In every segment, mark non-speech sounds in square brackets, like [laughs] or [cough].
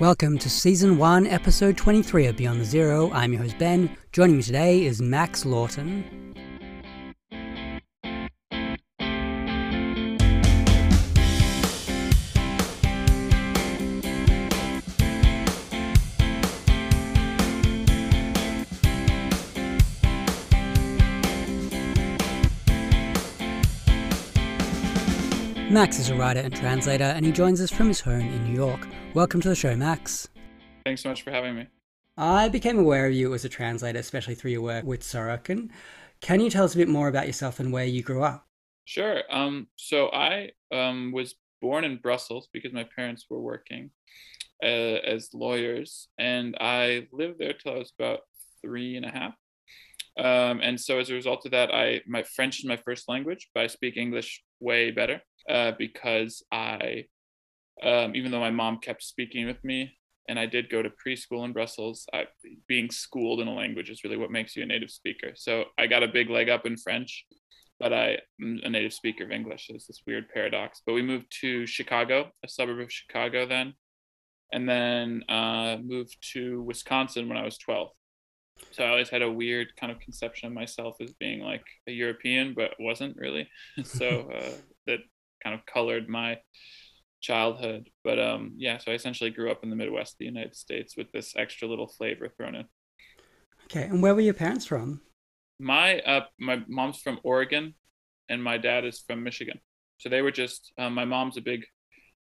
Welcome to Season 1, Episode 23 of Beyond the Zero. I'm your host Ben. Joining me today is Max Lawton. Max is a writer and translator, and he joins us from his home in New York. Welcome to the show, Max. Thanks so much for having me. I became aware of you as a translator, especially through your work with Sorokin. Can you tell us a bit more about yourself and where you grew up? Sure. Um, so I um, was born in Brussels because my parents were working uh, as lawyers, and I lived there till I was about three and a half. Um, and so as a result of that, I my French is my first language, but I speak English way better uh, because I, um, even though my mom kept speaking with me, and I did go to preschool in Brussels, I, being schooled in a language is really what makes you a native speaker. So I got a big leg up in French, but I am a native speaker of English. It's this weird paradox. But we moved to Chicago, a suburb of Chicago then, and then uh, moved to Wisconsin when I was 12. So I always had a weird kind of conception of myself as being like a European, but wasn't really. [laughs] so uh, that kind of colored my childhood. But um, yeah, so I essentially grew up in the Midwest of the United States with this extra little flavor thrown in. Okay, and where were your parents from? My uh, my mom's from Oregon, and my dad is from Michigan. So they were just. Um, my mom's a big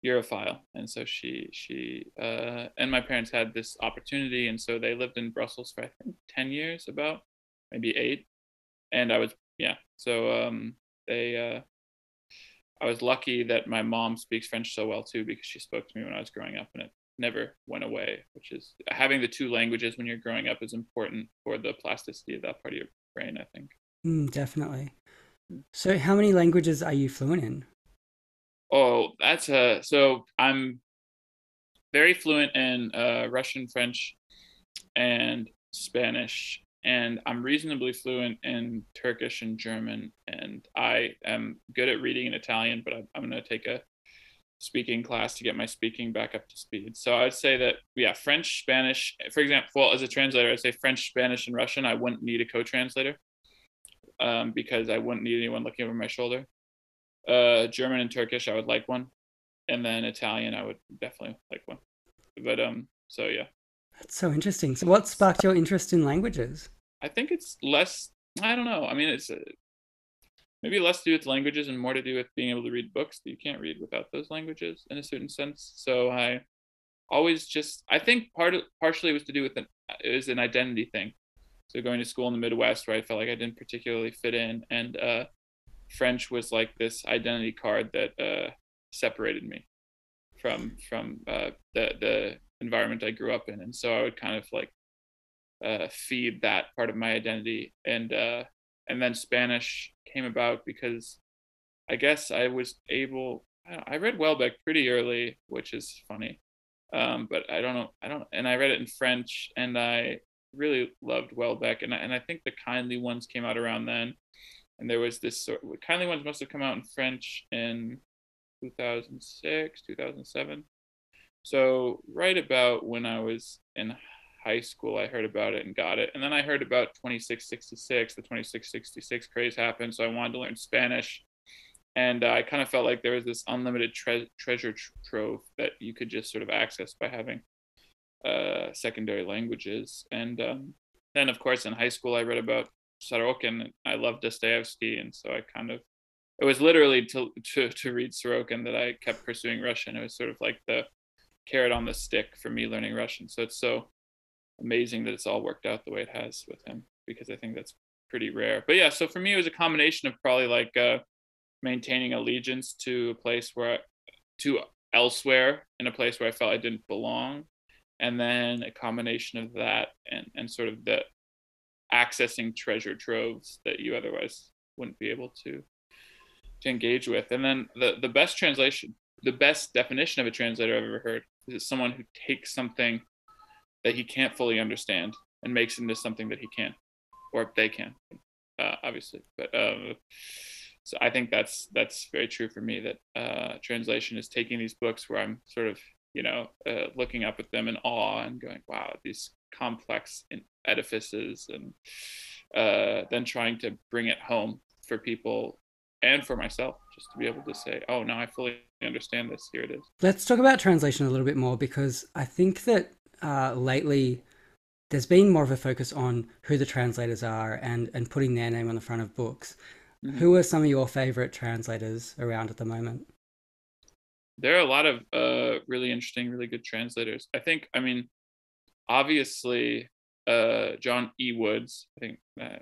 Europhile, and so she she uh, and my parents had this opportunity, and so they lived in Brussels for I think ten years, about maybe eight, and I was yeah. So um, they uh, I was lucky that my mom speaks French so well too because she spoke to me when I was growing up and it never went away, which is having the two languages when you're growing up is important for the plasticity of that part of your brain, I think. Mm, definitely. So, how many languages are you fluent in? Oh, that's a so I'm very fluent in uh, Russian, French, and Spanish and I'm reasonably fluent in Turkish and German, and I am good at reading in Italian, but I'm, I'm going to take a speaking class to get my speaking back up to speed. So I'd say that, yeah, French, Spanish, for example, as a translator, I'd say French, Spanish, and Russian, I wouldn't need a co translator um, because I wouldn't need anyone looking over my shoulder. Uh, German and Turkish, I would like one. And then Italian, I would definitely like one. But um, so yeah. That's so interesting. So, what sparked your interest in languages? I think it's less. I don't know. I mean, it's uh, maybe less to do with languages and more to do with being able to read books that you can't read without those languages in a certain sense. So I always just. I think part of partially was to do with an it was an identity thing. So going to school in the Midwest where I felt like I didn't particularly fit in, and uh, French was like this identity card that uh, separated me from from uh, the the environment I grew up in, and so I would kind of like uh, feed that part of my identity, and uh, and then Spanish came about because I guess I was able. I read Houellebecq pretty early, which is funny, um, but I don't know. I don't, and I read it in French, and I really loved Houellebecq, and I, and I think the Kindly ones came out around then, and there was this sort. Kindly ones must have come out in French in 2006, 2007 so right about when I was in high school, I heard about it and got it. And then I heard about 2666, the 2666 craze happened. So I wanted to learn Spanish. And uh, I kind of felt like there was this unlimited tre- treasure trove that you could just sort of access by having uh, secondary languages. And um, then, of course, in high school, I read about Sorokin. I loved Dostoevsky. And so I kind of, it was literally to, to, to read Sorokin that I kept pursuing Russian. It was sort of like the carrot on the stick for me learning Russian. So it's so amazing that it's all worked out the way it has with him because I think that's pretty rare. But yeah, so for me, it was a combination of probably like uh, maintaining allegiance to a place where I, to elsewhere in a place where I felt I didn't belong, and then a combination of that and and sort of the accessing treasure troves that you otherwise wouldn't be able to to engage with. And then the the best translation, the best definition of a translator I've ever heard is someone who takes something that he can't fully understand and makes it into something that he can, or they can, uh, obviously. But uh, so I think that's that's very true for me. That uh, translation is taking these books where I'm sort of you know, uh, looking up at them in awe and going, wow, these complex edifices, and uh, then trying to bring it home for people and for myself, just to be able to say, oh, now I fully understand this. Here it is. Let's talk about translation a little bit more because I think that uh, lately there's been more of a focus on who the translators are and, and putting their name on the front of books. Mm-hmm. Who are some of your favorite translators around at the moment? There are a lot of uh, really interesting, really good translators. I think, I mean, obviously, uh, John E. Woods, I think uh,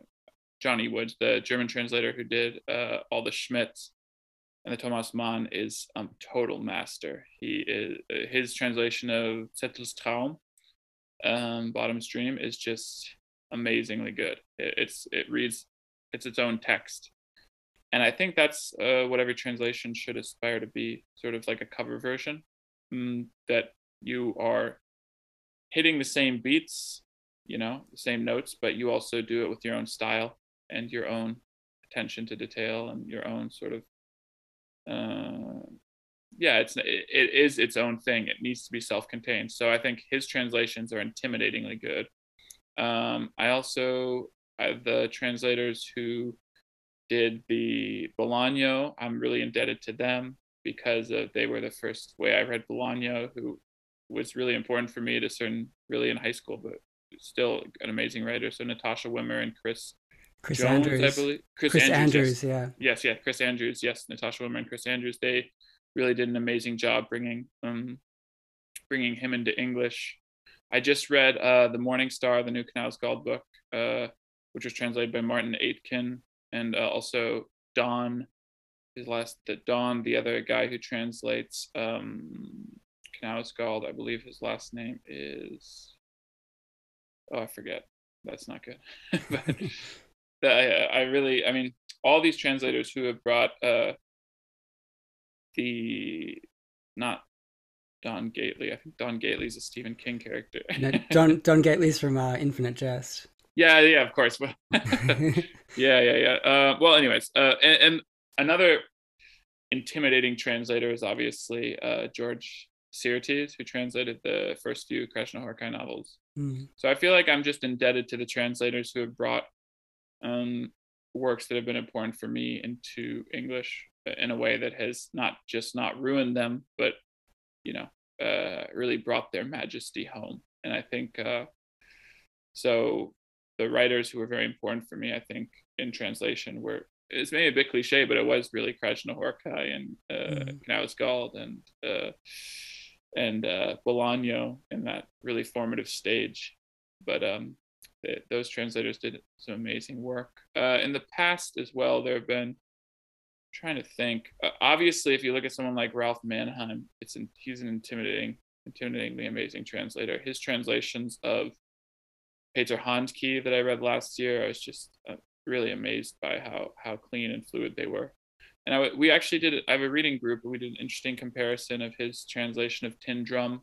John E. Woods, the German translator who did uh, all the Schmidts and the Thomas Mann, is a um, total master. He is his translation of Zettels Traum, um, Bottom's Dream, is just amazingly good. It, it's it reads it's its own text and I think that's uh, what every translation should aspire to be, sort of like a cover version, mm, that you are hitting the same beats, you know, the same notes, but you also do it with your own style and your own attention to detail and your own sort of, uh, yeah, it's it, it is its own thing. It needs to be self-contained. So I think his translations are intimidatingly good. Um, I also have the translators who did the Bolaño. I'm really indebted to them because of, they were the first way I read Bolaño, who was really important for me a certain, really in high school, but still an amazing writer. So Natasha Wimmer and Chris Chris Jones, Andrews. I believe. Chris, Chris Andrews, Andrews yes. yeah. Yes, yeah, Chris Andrews, yes, Natasha Wimmer and Chris Andrews. They really did an amazing job bringing um bringing him into English. I just read uh The Morning Star, the new Knausgaard book, uh, which was translated by Martin Aitken and uh, also Don, his last the Don, the other guy who translates um, Knausgaard, I believe his last name is. Oh, I forget. That's not good. [laughs] but [laughs] I, I really, I mean, all these translators who have brought uh, the not Don Gately. I think Don Gately's a Stephen King character. no, Don [laughs] Don Gately's from uh, Infinite Jest. Yeah, yeah, of course. [laughs] [laughs] yeah, yeah, yeah. Uh, well, anyways, uh, and, and, another intimidating translator is obviously uh, George Szirtes, who translated the first few Krasznahorkai novels. Mm. So I feel like I'm just indebted to the translators who have brought um, works that have been important for me into English in a way that has not just not ruined them, but you know, uh, really brought their majesty home. And I think uh, so the writers who were very important for me, I think, in translation were it's maybe a bit cliche, but it was really Krasznahorkai and uh, mm. Knausgaard and uh, and uh, Bolaño in that really formative stage. But um, they, those translators did some amazing work. Uh, in the past as well, there have been. I'm trying to think. Uh, obviously, if you look at someone like Ralph Manheim, it's he's an intimidating, intimidatingly amazing translator. His translations of Peter Handke that I read last year. I was just uh, really amazed by how how clean and fluid they were. And I, we actually did. I have a reading group. and We did an interesting comparison of his translation of Tin Drum,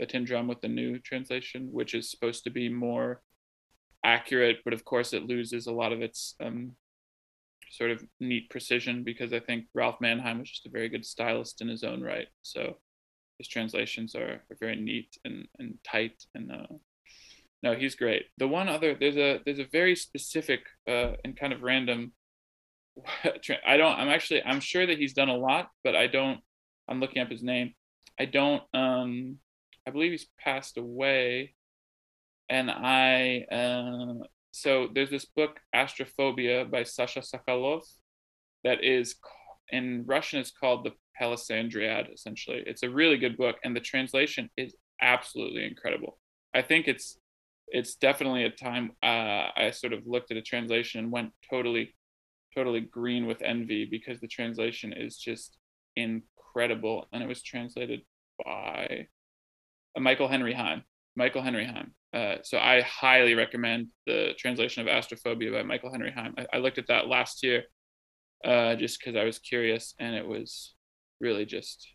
the Tin Drum with the new translation, which is supposed to be more accurate, but of course it loses a lot of its um, sort of neat precision because I think Ralph Manheim was just a very good stylist in his own right. So his translations are, are very neat and, and tight and uh, no, he's great. The one other there's a there's a very specific uh, and kind of random. [laughs] I don't. I'm actually. I'm sure that he's done a lot, but I don't. I'm looking up his name. I don't. Um, I believe he's passed away, and I. Uh, so there's this book Astrophobia by Sasha Sokolov, that is in Russian. It's called the Palisandriad. Essentially, it's a really good book, and the translation is absolutely incredible. I think it's it's definitely a time uh, I sort of looked at a translation and went totally, totally green with envy because the translation is just incredible, and it was translated by uh, Michael Henry Heim. Michael Henry Heim. Uh, so I highly recommend the translation of Astrophobia by Michael Henry Heim. I, I looked at that last year uh, just because I was curious, and it was really just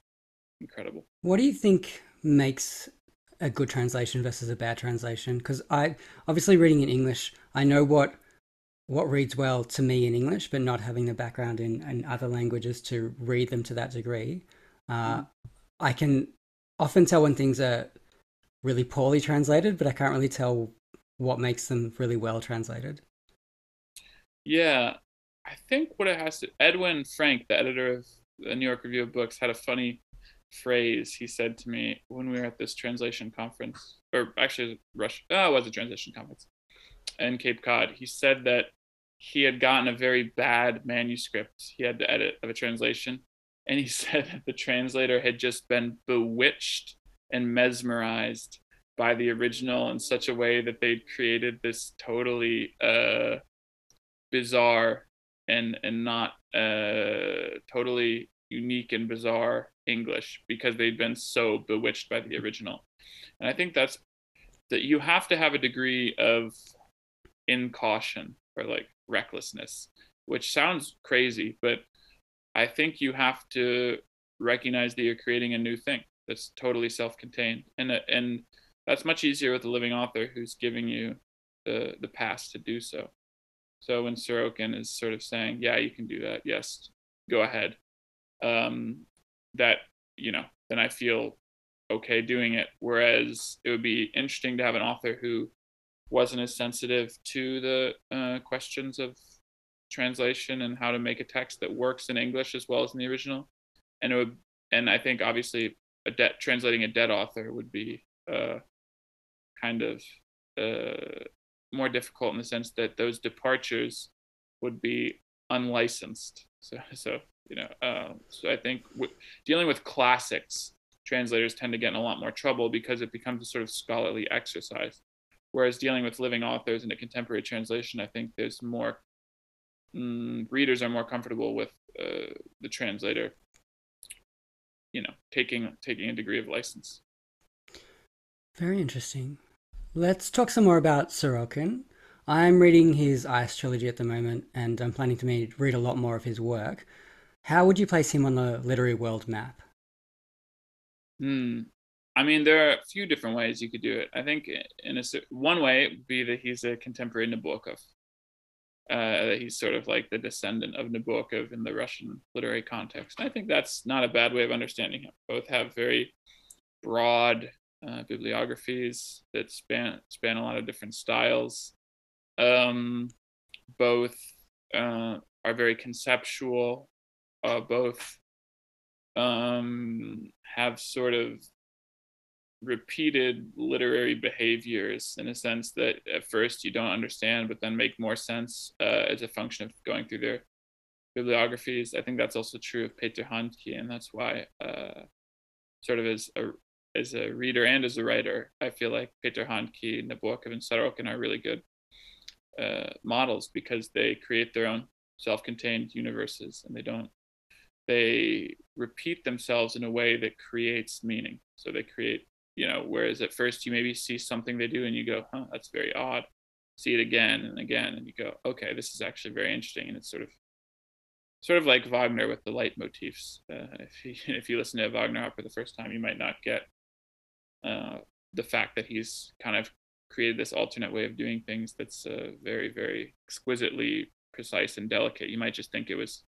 incredible. What do you think makes a good translation versus a bad translation because I obviously reading in English, I know what what reads well to me in English, but not having the background in, in other languages to read them to that degree, uh, mm. I can often tell when things are really poorly translated, but I can't really tell what makes them really well translated. Yeah, I think what it has to Edwin Frank, the editor of the New York Review of Books, had a funny phrase he said to me when we were at this translation conference, or actually, Rush, oh, it was a translation conference in Cape Cod. He said that he had gotten a very bad manuscript he had to edit of a translation, and he [laughs] said that the translator had just been bewitched and mesmerized by the original in such a way that they'd created this totally uh, bizarre and and not uh, totally unique and bizarre English because they'd been so bewitched by the original. And I think that's that you have to have a degree of incaution or like recklessness, which sounds crazy, but I think you have to recognize that you're creating a new thing that's totally self-contained, and and that's much easier with a living author who's giving you the the pass to do so. So when Sorokin is sort of saying, "Yeah, you can do that. Yes, go ahead," um, that you know, then I feel okay doing it. Whereas it would be interesting to have an author who wasn't as sensitive to the uh, questions of translation and how to make a text that works in English as well as in the original. And it would, and I think obviously a debt translating a dead author would be uh, kind of uh, more difficult in the sense that those departures would be unlicensed. So, so you know, uh, so I think w- dealing with classics, translators tend to get in a lot more trouble because it becomes a sort of scholarly exercise. Whereas dealing with living authors in a contemporary translation, I think there's more mm, readers are more comfortable with uh, the translator, you know, taking taking a degree of license. Very interesting. Let's talk some more about Sorokin. I'm reading his Ice trilogy at the moment, and I'm planning to read a lot more of his work. How would you place him on the literary world map? Hmm. I mean, there are a few different ways you could do it. I think in a one way it would be that he's a contemporary Nabokov. Uh, he's sort of like the descendant of Nabokov in the Russian literary context. And I think that's not a bad way of understanding him. Both have very broad uh, bibliographies that span span a lot of different styles. Um, both uh, are very conceptual. Uh, both um, have sort of repeated literary behaviors in a sense that at first you don't understand, but then make more sense uh, as a function of going through their bibliographies. I think that's also true of Peter Handke, and that's why, uh, sort of as a as a reader and as a writer, I feel like Peter Handke, Nabokov, and Sorokin are really good uh, models because they create their own self-contained universes and they don't they repeat themselves in a way that creates meaning. So they create you know whereas at first you maybe see something they do and you go huh that's very odd. See it again and again and you go okay this is actually very interesting and it's sort of sort of like wagner with the leitmotifs uh, if, you, [laughs] if you listen to wagner for the first time you might not get uh, the fact that he's kind of created this alternate way of doing things that's uh, very very exquisitely precise and delicate. You might just think it was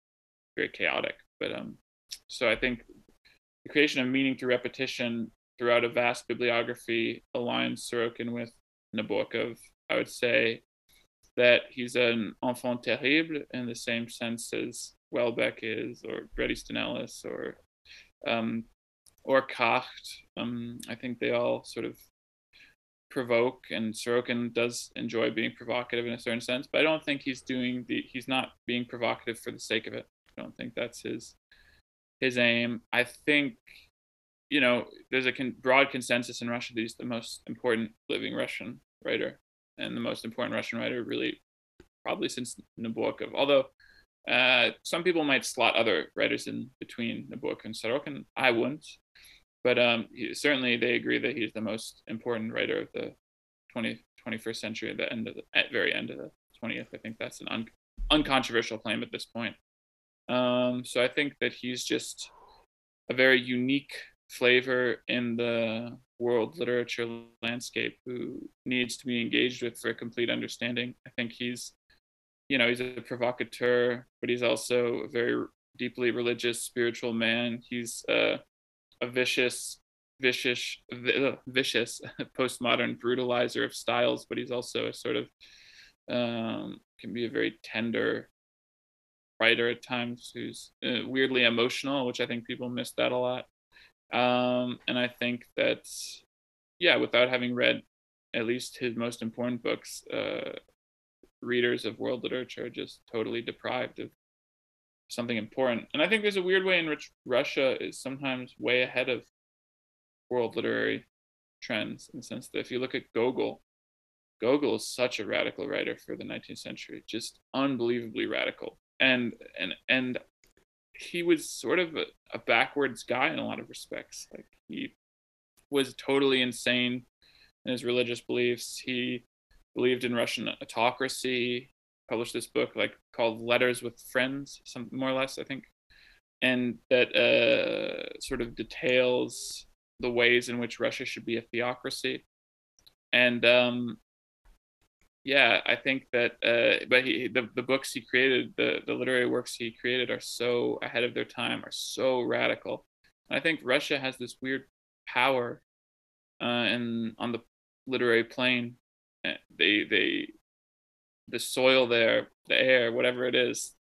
very chaotic but um so i think the creation of meaning through repetition throughout a vast bibliography aligns Sorokin with Nabokov. I would say that he's an enfant terrible in the same sense as Houellebecq is, or Bret Easton or um, or Cartes. Um, I think they all sort of provoke, and Sorokin does enjoy being provocative in a certain sense. But I don't think he's doing the. He's not being provocative for the sake of it. I don't think that's his his aim. I think you know, there's a con- broad consensus in Russia that he's the most important living Russian writer and the most important Russian writer, really, probably since Nabokov. Although uh, some people might slot other writers in between Nabokov and Sorokin. I wouldn't, but um, he, certainly they agree that he's the most important writer of the 20, 21st century, at the end of the at very end of the 20th. I think that's an un- uncontroversial claim at this point. Um, so I think that he's just a very unique flavor in the world literature landscape who needs to be engaged with for a complete understanding. I think he's, you know, he's a provocateur, but he's also a very deeply religious, spiritual man. He's uh, a vicious vicious, vicious [laughs] postmodern brutalizer of styles, but he's also a sort of um, can be a very tender writer at times who's uh, weirdly emotional, which I think people miss that a lot. Um, and I think that, yeah, without having read at least his most important books, uh, readers of world literature are just totally deprived of something important. And I think there's a weird way in which Russia is sometimes way ahead of world literary trends in the sense that if you look at Gogol, Gogol is such a radical writer for the 19th century, just unbelievably radical. And and and he was sort of a, a backwards guy in a lot of respects. Like he was totally insane in his religious beliefs. He believed in Russian autocracy. Published this book like called Letters with Friends, some more or less, I think, and that uh, sort of details the ways in which Russia should be a theocracy. And um, yeah, I think that, uh, but he, the, the books he created, the, the literary works he created are so ahead of their time, are so radical. And I think Russia has this weird power uh, and on the literary plane. Eh, they, they, the soil there, the air, whatever it is,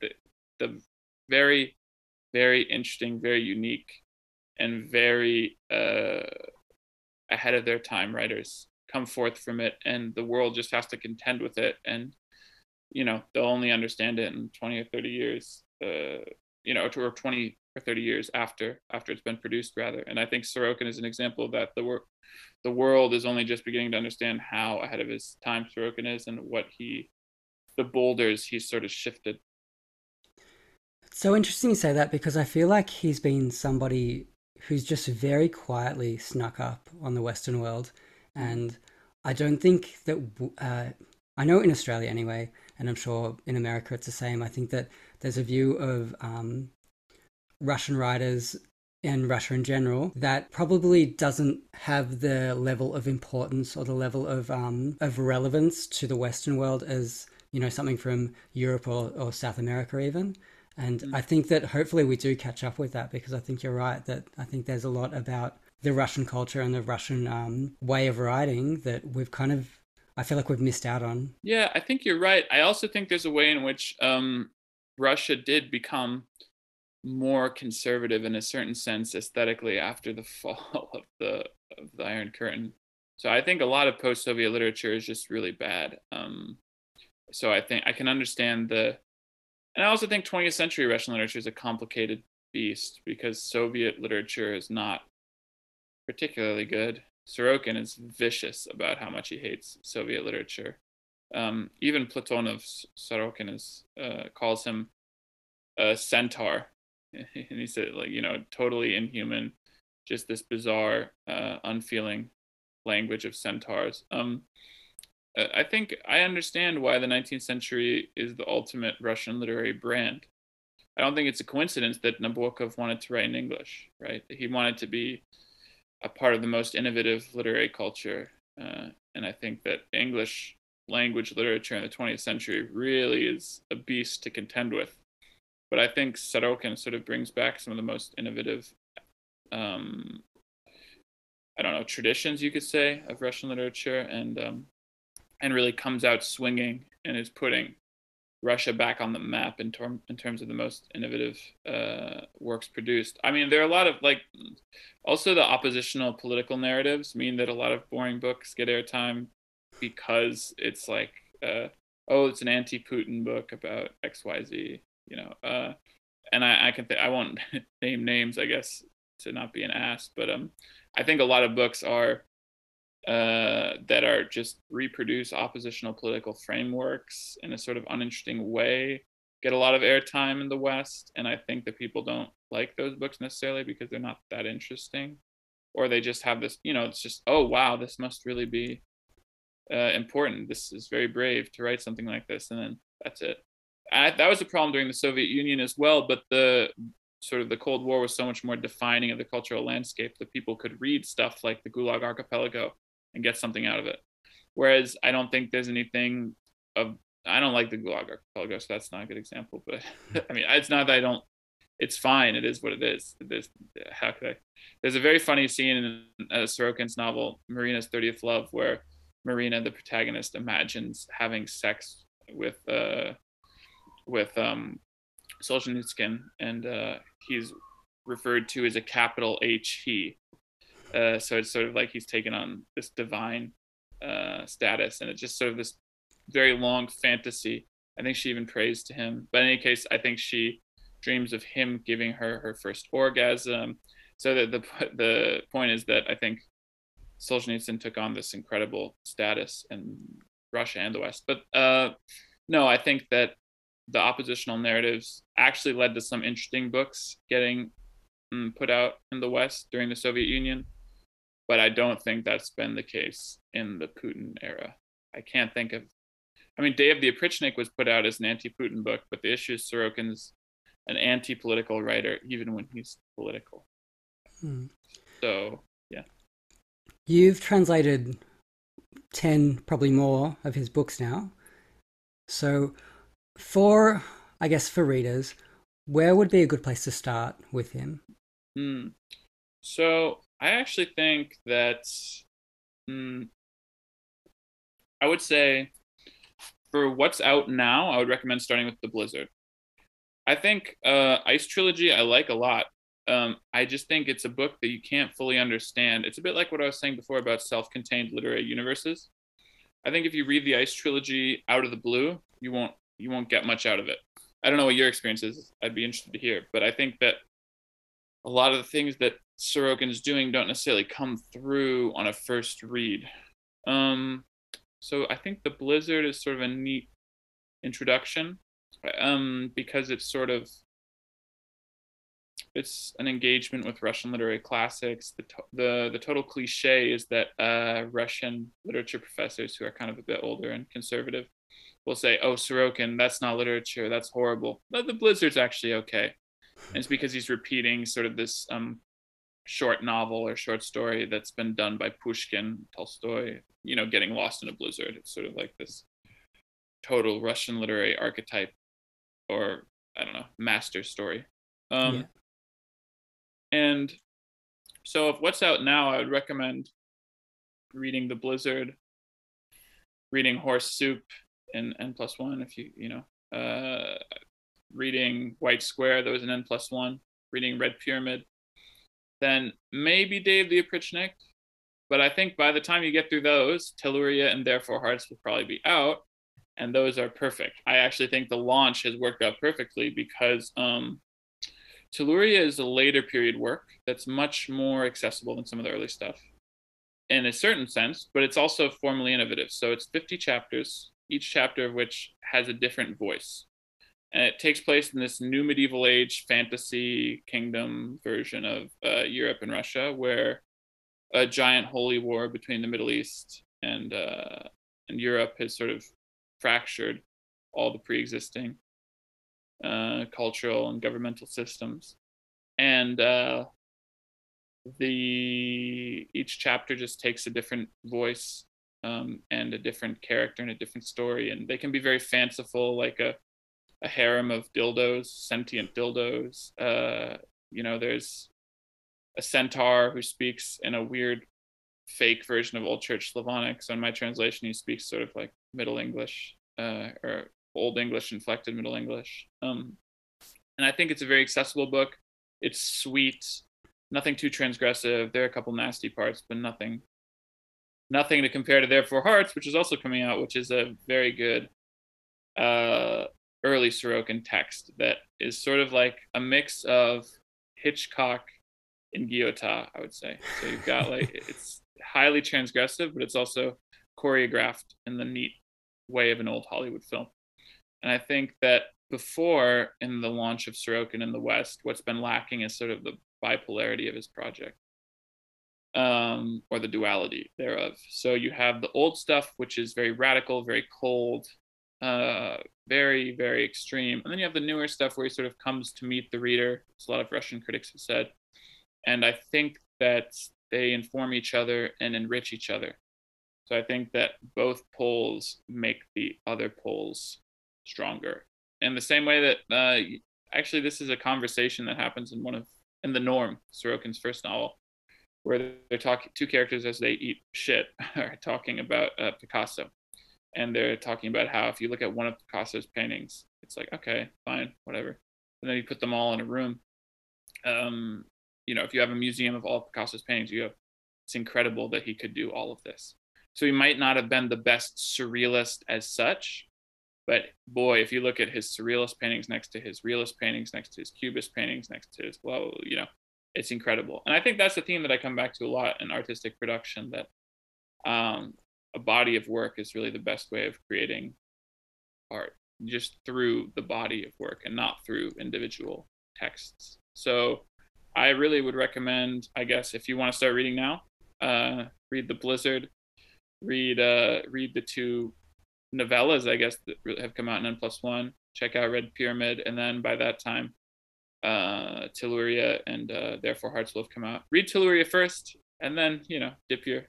the, the very, very interesting, very unique, and very uh, ahead of their time writers come forth from it and the world just has to contend with it and you know they'll only understand it in 20 or 30 years uh, you know or 20 or 30 years after after it's been produced rather. And i think sorokin is an example that. The work the world is only just beginning to understand how ahead of his time sorokin is and what he the boulders he's sort of shifted. It's so interesting you say that because i feel like he's been somebody who's just very quietly snuck up on the western world and I don't think that, uh, I know in Australia anyway, and I'm sure in America it's the same. I think that there's a view of um, Russian writers and Russia in general that probably doesn't have the level of importance or the level of um, of relevance to the Western world as you know something from Europe or, or South America even. And mm. I think that hopefully we do catch up with that because I think you're right that I think there's a lot about the Russian culture and the Russian um, way of writing that we've kind of, I feel like we've missed out on. Yeah, I think you're right. I also think there's a way in which um, Russia did become more conservative in a certain sense aesthetically after the [laughs] fall of the of the Iron Curtain. So I think a lot of post-Soviet literature is just really bad. Um, so I think I can understand the, and I also think 20th century Russian literature is a complicated beast because Soviet literature is not particularly good. Sorokin is vicious about how much he hates Soviet literature. Um, even Platonov, Sorokin is uh, calls him a centaur, [laughs] and he said like you know totally inhuman, just this bizarre, uh, unfeeling language of centaurs. Um, I think I understand why the 19th century is the ultimate Russian literary brand. I don't think it's a coincidence that Nabokov wanted to write in English, right? He wanted to be a part of the most innovative literary culture. Uh, and I think that English language literature in the 20th century really is a beast to contend with. But I think Sorokin sort of brings back some of the most innovative, um, I don't know, traditions you could say of Russian literature, and um, and really comes out swinging and is putting Russia back on the map in, term, in terms of the most innovative uh, works produced. I mean, there are a lot of like, also the oppositional political narratives mean that a lot of boring books get airtime because it's like, uh, oh, it's an anti-Putin book about X, Y, Z, you know. Uh, and I, I can th- I won't [laughs] name names, I guess, to not be an ass, but um, I think a lot of books are uh, that are just reproduce oppositional political frameworks in a sort of uninteresting way get a lot of airtime in the West, and I think that people don't like those books necessarily because they're not that interesting, or they just have this, you know, it's just oh wow, this must really be uh, important. This is very brave to write something like this, and then that's it. I, that was a problem during the Soviet Union as well, but the sort of the Cold War was so much more defining of the cultural landscape that people could read stuff like the Gulag Archipelago and get something out of it. Whereas I don't think there's anything of I don't like the Gulag Archipelago, so that's not a good example. But [laughs] I mean, it's not that I don't it's fine. It is what it is. There's how could I? There's a very funny scene in uh, Sorokin's novel Marina's Thirtieth Love where Marina, the protagonist, imagines having sex with uh with um Solzhenitsyn, and uh, he's referred to as a capital H he. Uh, so it's sort of like he's taken on this divine uh, status, and it's just sort of this very long fantasy. I think she even prays to him, but in any case, I think she dreams of him giving her her first orgasm. So the the the point is that I think Solzhenitsyn took on this incredible status in Russia and the West. But uh, no, I think that the oppositional narratives actually led to some interesting books getting um, put out in the West during the Soviet Union. But I don't think that's been the case in the Putin era. I can't think of. I mean, Day of the Oprichnik was put out as an anti-Putin book, but the issue is Sorokin's an anti-political writer, even when he's political. Hmm. So yeah. You've translated ten, probably more, of his books now. So, for I guess for readers, where would be a good place to start with him? Hmm. So I actually think that hmm, I would say for what's out now, I would recommend starting with the Blizzard. I think uh, Ice Trilogy I like a lot. Um, I just think it's a book that you can't fully understand. It's a bit like what I was saying before about self-contained literary universes. I think if you read the Ice Trilogy out of the blue, you won't you won't get much out of it. I don't know what your experience is. I'd be interested to hear, but I think that a lot of the things that Sorokin is doing don't necessarily come through on a first read. Um, so I think the Blizzard is sort of a neat introduction, um, because it's sort of it's an engagement with Russian literary classics. The to- the the total cliche is that uh, Russian literature professors who are kind of a bit older and conservative will say, "Oh, Sorokin, that's not literature. That's horrible." But the Blizzard's actually okay, and it's because he's repeating sort of this um, short novel or short story that's been done by Pushkin, Tolstoy. You know, getting lost in a blizzard. It's sort of like this total Russian literary archetype, or I don't know, master story. Um, yeah. And so, if what's out now, I would recommend reading The Blizzard, reading Horse Soup, in n plus one if you you know uh, reading white square there was an n plus one reading red pyramid then maybe dave the oprichnik but i think by the time you get through those telluria and therefore hearts will probably be out and those are perfect i actually think the launch has worked out perfectly because um, telluria is a later period work that's much more accessible than some of the early stuff in a certain sense but it's also formally innovative so it's 50 chapters each chapter of which has a different voice. And it takes place in this new medieval age fantasy kingdom version of uh, Europe and Russia, where a giant holy war between the Middle East and uh, and Europe has sort of fractured all the pre-existing uh, cultural and governmental systems, and uh, the each chapter just takes a different voice um, and a different character and a different story. And they can be very fanciful, like a, a harem of dildos, sentient dildos. Uh, you know, there's a centaur who speaks in a weird fake version of Old Church Slavonic. So in my translation, he speaks sort of like Middle English uh, or Old English inflected Middle English. Um, and I think it's a very accessible book. It's sweet, nothing too transgressive. There are a couple nasty parts, but nothing nothing to compare to Therefore Hearts, which is also coming out, which is a very good uh, early Sorokin text that is sort of like a mix of Hitchcock and Guyotat, I would say. So you've got like [laughs] it's highly transgressive, but it's also choreographed in the neat way of an old Hollywood film. And I think that before in the launch of Sorokin in the West, what's been lacking is sort of the bipolarity of his project um, or the duality thereof. So you have the old stuff, which is very radical, very cold, uh, very, very extreme. And then you have the newer stuff where he sort of comes to meet the reader, as a lot of Russian critics have said. And I think that they inform each other and enrich each other. So I think that both poles make the other poles stronger. In the same way that uh, actually this is a conversation that happens in one of in the norm sorokin's first novel where they're talking two characters as they eat shit [laughs] are talking about uh, picasso and they're talking about how if you look at one of picasso's paintings it's like okay fine whatever. And then you put them all in a room. Um, you know if you have a museum of all of picasso's paintings you have it's incredible that he could do all of this. So he might not have been the best surrealist as such but boy, if you look at his surrealist paintings next to his realist paintings, next to his cubist paintings, next to his, well, you know, it's incredible. And I think that's the theme that I come back to a lot in artistic production that um, a body of work is really the best way of creating art, just through the body of work and not through individual texts. So I really would recommend, I guess, if you want to start reading now, uh, read The Blizzard, read uh, read the two novellas, I guess, that have come out in N plus one. Check out Red Pyramid, and then by that time, uh, and uh, Therefore Hearts will have come out. Read Telluria first, and then you know dip your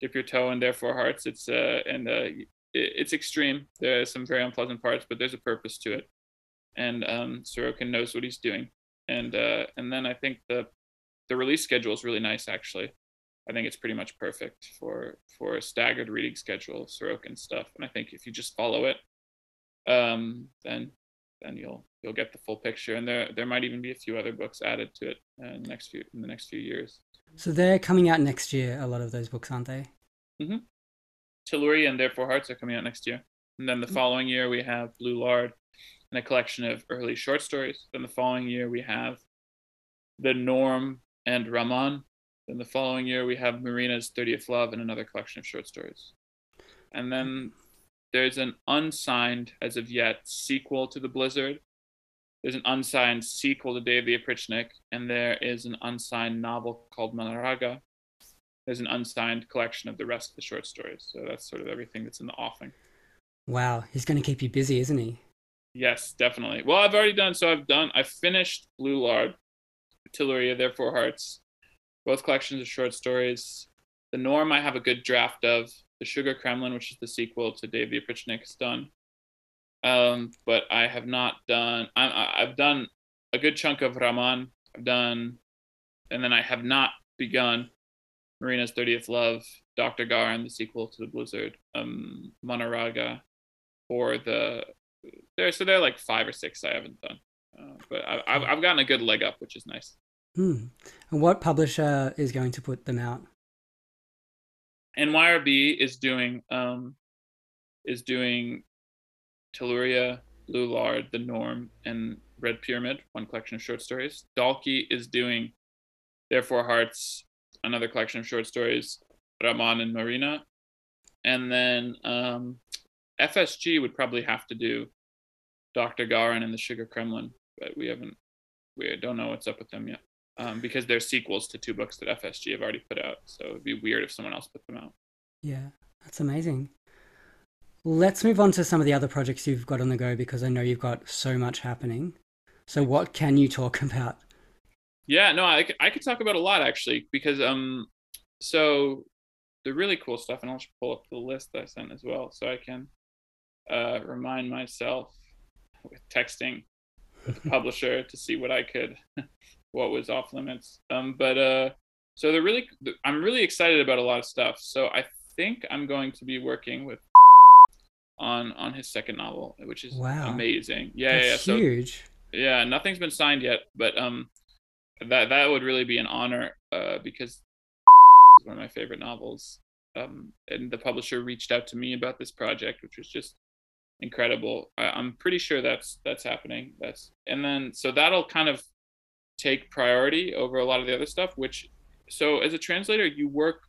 dip your toe in Therefore Hearts. It's uh and uh it, it's extreme. There are some very unpleasant parts, but there's a purpose to it, and um, Sorokin knows what he's doing. And uh, and then I think the the release schedule is really nice actually. I think it's pretty much perfect for for a staggered reading schedule, Sorokin stuff. And I think if you just follow it, um, then then you'll you'll get the full picture. And there there might even be a few other books added to it uh, in the next few in the next few years. So they're coming out next year. A lot of those books, aren't they? Mm-hmm. Telluria and Therefore Hearts are coming out next year. And then the mm-hmm. following year we have Blue Lard and a collection of early short stories. Then the following year we have The Norm and Roman, then the following year, we have Marina's 30th Love and another collection of short stories. And then there's an unsigned, as of yet, sequel to The Blizzard. There's an unsigned sequel to Day of the Oprichnik, and there is an unsigned novel called Manaraga. There's an unsigned collection of the rest of the short stories. So that's sort of everything that's in the offing. Wow, he's going to keep you busy, isn't he? Yes, definitely. Well, I've already done. So I've done. I finished Blue Lard, Telluria, Therefore Hearts, both collections of short stories. The Norm, I have a good draft of. The Sugar Kremlin, which is the sequel to Dave the Oprichnik, is done. Um, but I have not done. I, I've done a good chunk of Roman. I've done, and then I have not begun Marina's 30th Love, Dr. Garin, the sequel to the Blizzard, um, Manaraga, or the there. So there are like five or six I haven't done, uh, but I, I've I've gotten a good leg up, which is nice. Hmm. And what publisher is going to put them out? NYRB is doing um, is doing Telluria, Blue Lard, The Norm, and Red Pyramid, one collection of short stories. Dalkey is doing Therefore Hearts, another collection of short stories, Roman and Marina. And then um, FSG would probably have to do Dr. Garin and the Sugar Kremlin, but we haven't, we don't know what's up with them yet um, because they're sequels to two books that FSG have already put out. So it'd be weird if someone else put them out. Yeah, that's amazing. Let's move on to some of the other projects you've got on the go because I know you've got so much happening. So what can you talk [laughs] about? Yeah, no, I, I could talk about a lot actually because um, so the really cool stuff, and I'll just pull up the list I sent as well, so I can uh, remind myself with texting with the [laughs] publisher to see what I could [laughs] what was off limits. Um, but uh, so they're really, I'm really excited about a lot of stuff. So I think I'm going to be working with on on his second novel, which is wow. amazing. Yeah, That's yeah, huge. So, yeah, nothing's been signed yet, but um, that that would really be an honor uh, because it's one of my favorite novels. Um, and the publisher reached out to me about this project, which was just incredible. I, I'm pretty sure that's that's happening. That's and then so that'll kind of take priority over a lot of the other stuff which so as a translator you work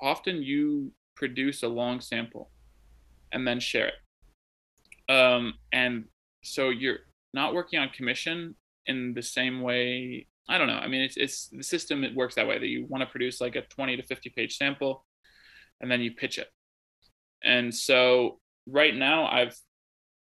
often you produce a long sample and then share it um, and so you're not working on commission in the same way i don't know i mean it's, it's the system it works that way that you want to produce like a 20 to 50 page sample and then you pitch it and so right now i've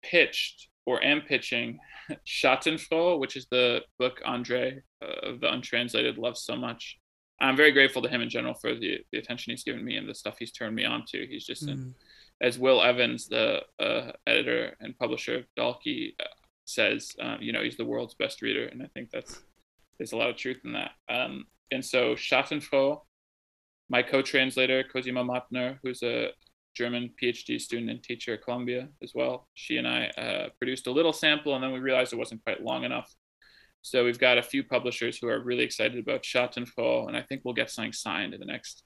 pitched or am pitching [laughs] Schattenfroh, which is the book Andre uh, of the Untranslated loves so much. I'm very grateful to him in general for the, the attention he's given me and the stuff he's turned me on to. He's just, mm. an, as Will Evans, the uh, editor and publisher of Dalkey, uh, says, uh, you know, he's the world's best reader, and I think that's there's a lot of truth in that. Um, and so Schattenfroh, my co-translator Cosima Mattner, who's a German PhD student and teacher at Columbia as well, she and I uh, produced a little sample, and then we realized it wasn't quite long enough. So we've got a few publishers who are really excited about Schattenfroh, and I think we'll get something signed in the next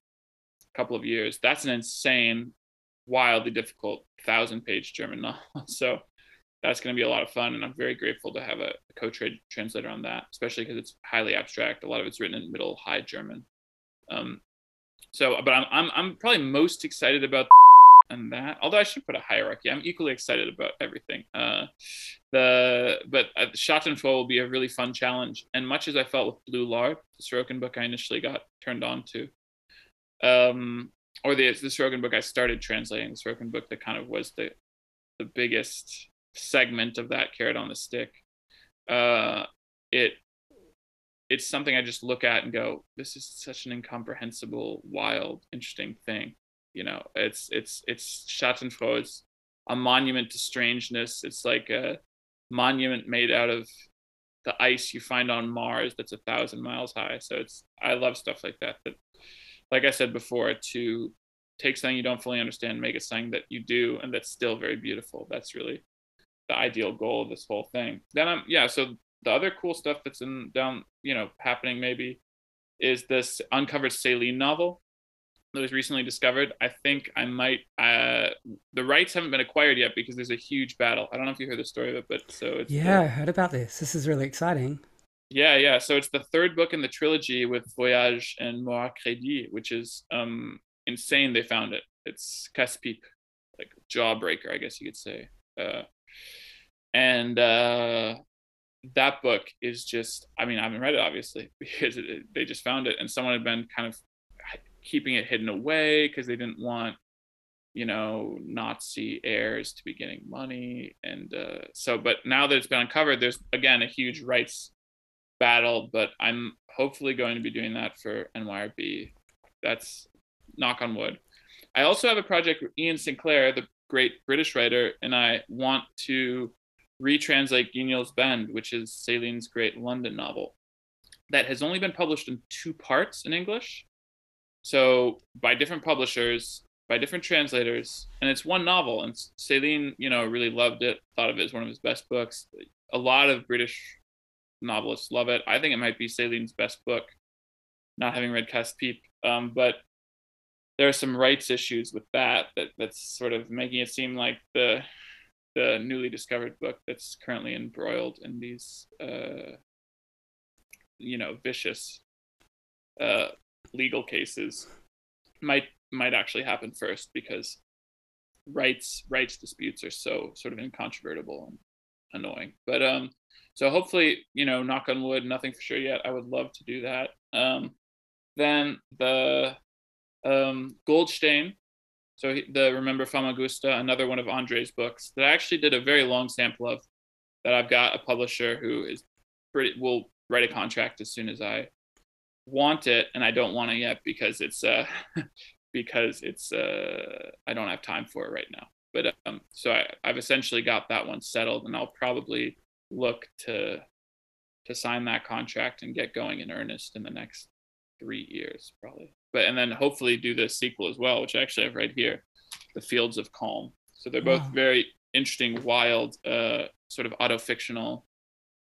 couple of years. That's an insane, wildly difficult thousand-page German [laughs] novel. So that's going to be a lot of fun, and I'm very grateful to have a, a co-trade translator on that, especially because it's highly abstract. A lot of it's written in Middle High German. Um, so, but I'm I'm I'm probably most excited about [laughs] and that. Although I should put a hierarchy. I'm equally excited about everything. Uh, the but uh, Schattenfroh will be a really fun challenge. And much as I felt with Blue Lard, the Sorokin book I initially got turned on to, um, or the the Sorokin book I started translating, the Sorokin book that kind of was the the biggest segment of that carrot on the stick. Uh, it it's something I just look at and go, this is such an incomprehensible, wild, interesting thing. You know, it's it's it's Schattenfroh is a monument to strangeness. It's like a monument made out of the ice you find on Mars that's a thousand miles high. So it's I love stuff like that. That, like I said before, to take something you don't fully understand, make it something that you do, and that's still very beautiful. That's really the ideal goal of this whole thing. Then I'm yeah. So the other cool stuff that's in down you know happening maybe is this uncovered Céline novel that was recently discovered. I think I might. Uh, the rights haven't been acquired yet because there's a huge battle. I don't know if you heard the story of it, but so it's yeah, the, I heard about this. This is really exciting. Yeah, yeah. So it's the third book in the trilogy with Voyage and Mort Crédit, which is um insane. They found it. It's Casse-Pipe, like jawbreaker, I guess you could say. Uh, and uh, that book is just i mean i haven't read it obviously [laughs] because it, it, they just found it and someone had been kind of keeping it hidden away because they didn't want you know nazi heirs to be getting money and uh, so but now that it's been uncovered there's again a huge rights battle but i'm hopefully going to be doing that for nyrb that's knock on wood i also have a project with iain sinclair the great british writer and i want to retranslate Guignol's Bend, which is Céline's great London novel, that has only been published in two parts in English. So by different publishers, by different translators, and it's one novel. And Céline, you know, really loved it, thought of it as one of his best books. A lot of British novelists love it. I think it might be Céline's best book, not having read Casse-Pipe. Um, but there are some rights issues with that, that that's sort of making it seem like the the newly discovered book that's currently embroiled in these uh, you know vicious uh, legal cases might might actually happen first because rights rights disputes are so sort of incontrovertible and annoying but um so hopefully you know knock on wood nothing for sure yet i would love to do that um then the um goldstein so he, the Remember Famagusta, another one of Andre's books that I actually did a very long sample of. That I've got a publisher who is pretty will write a contract as soon as I want it, and I don't want it yet because it's uh [laughs] because it's uh I don't have time for it right now. But um, so I, I've essentially got that one settled, and I'll probably look to to sign that contract and get going in earnest in the next three years, probably but and then hopefully do the sequel as well, which I actually have right here, The Fields of Calm. So they're both wow. very interesting, wild, uh, sort of auto-fictional.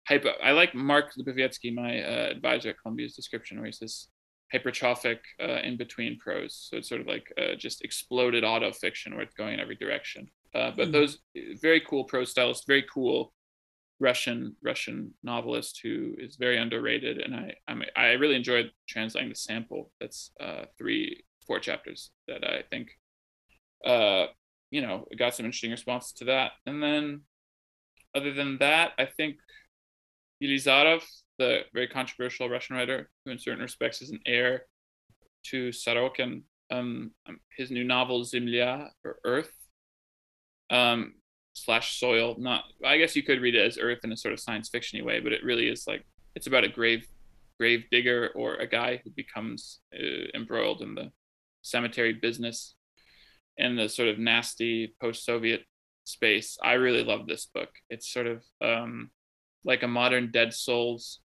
Hyper. I like Mark Lipovetsky, my uh, advisor at Columbia's description, where he says hypertrophic uh, in between prose. So it's sort of like uh, just exploded auto fiction where it's going in every direction. Uh, but mm. those very cool prose stylists, very cool Russian Russian novelist who is very underrated, and I I'm, i really enjoyed translating the sample. That's uh, three four chapters that I think uh, you know got some interesting responses to that. And then other than that, I think Yelizarov, the very controversial Russian writer, who in certain respects is an heir to Sorokin, um, his new novel Zemlya or Earth um, slash soil. Not, I guess you could read it as Earth in a sort of science fictiony way, but it really is like it's about a grave grave digger or a guy who becomes uh, embroiled in the cemetery business and the sort of nasty post-Soviet space. I really love this book. It's sort of um, like a modern Dead Souls.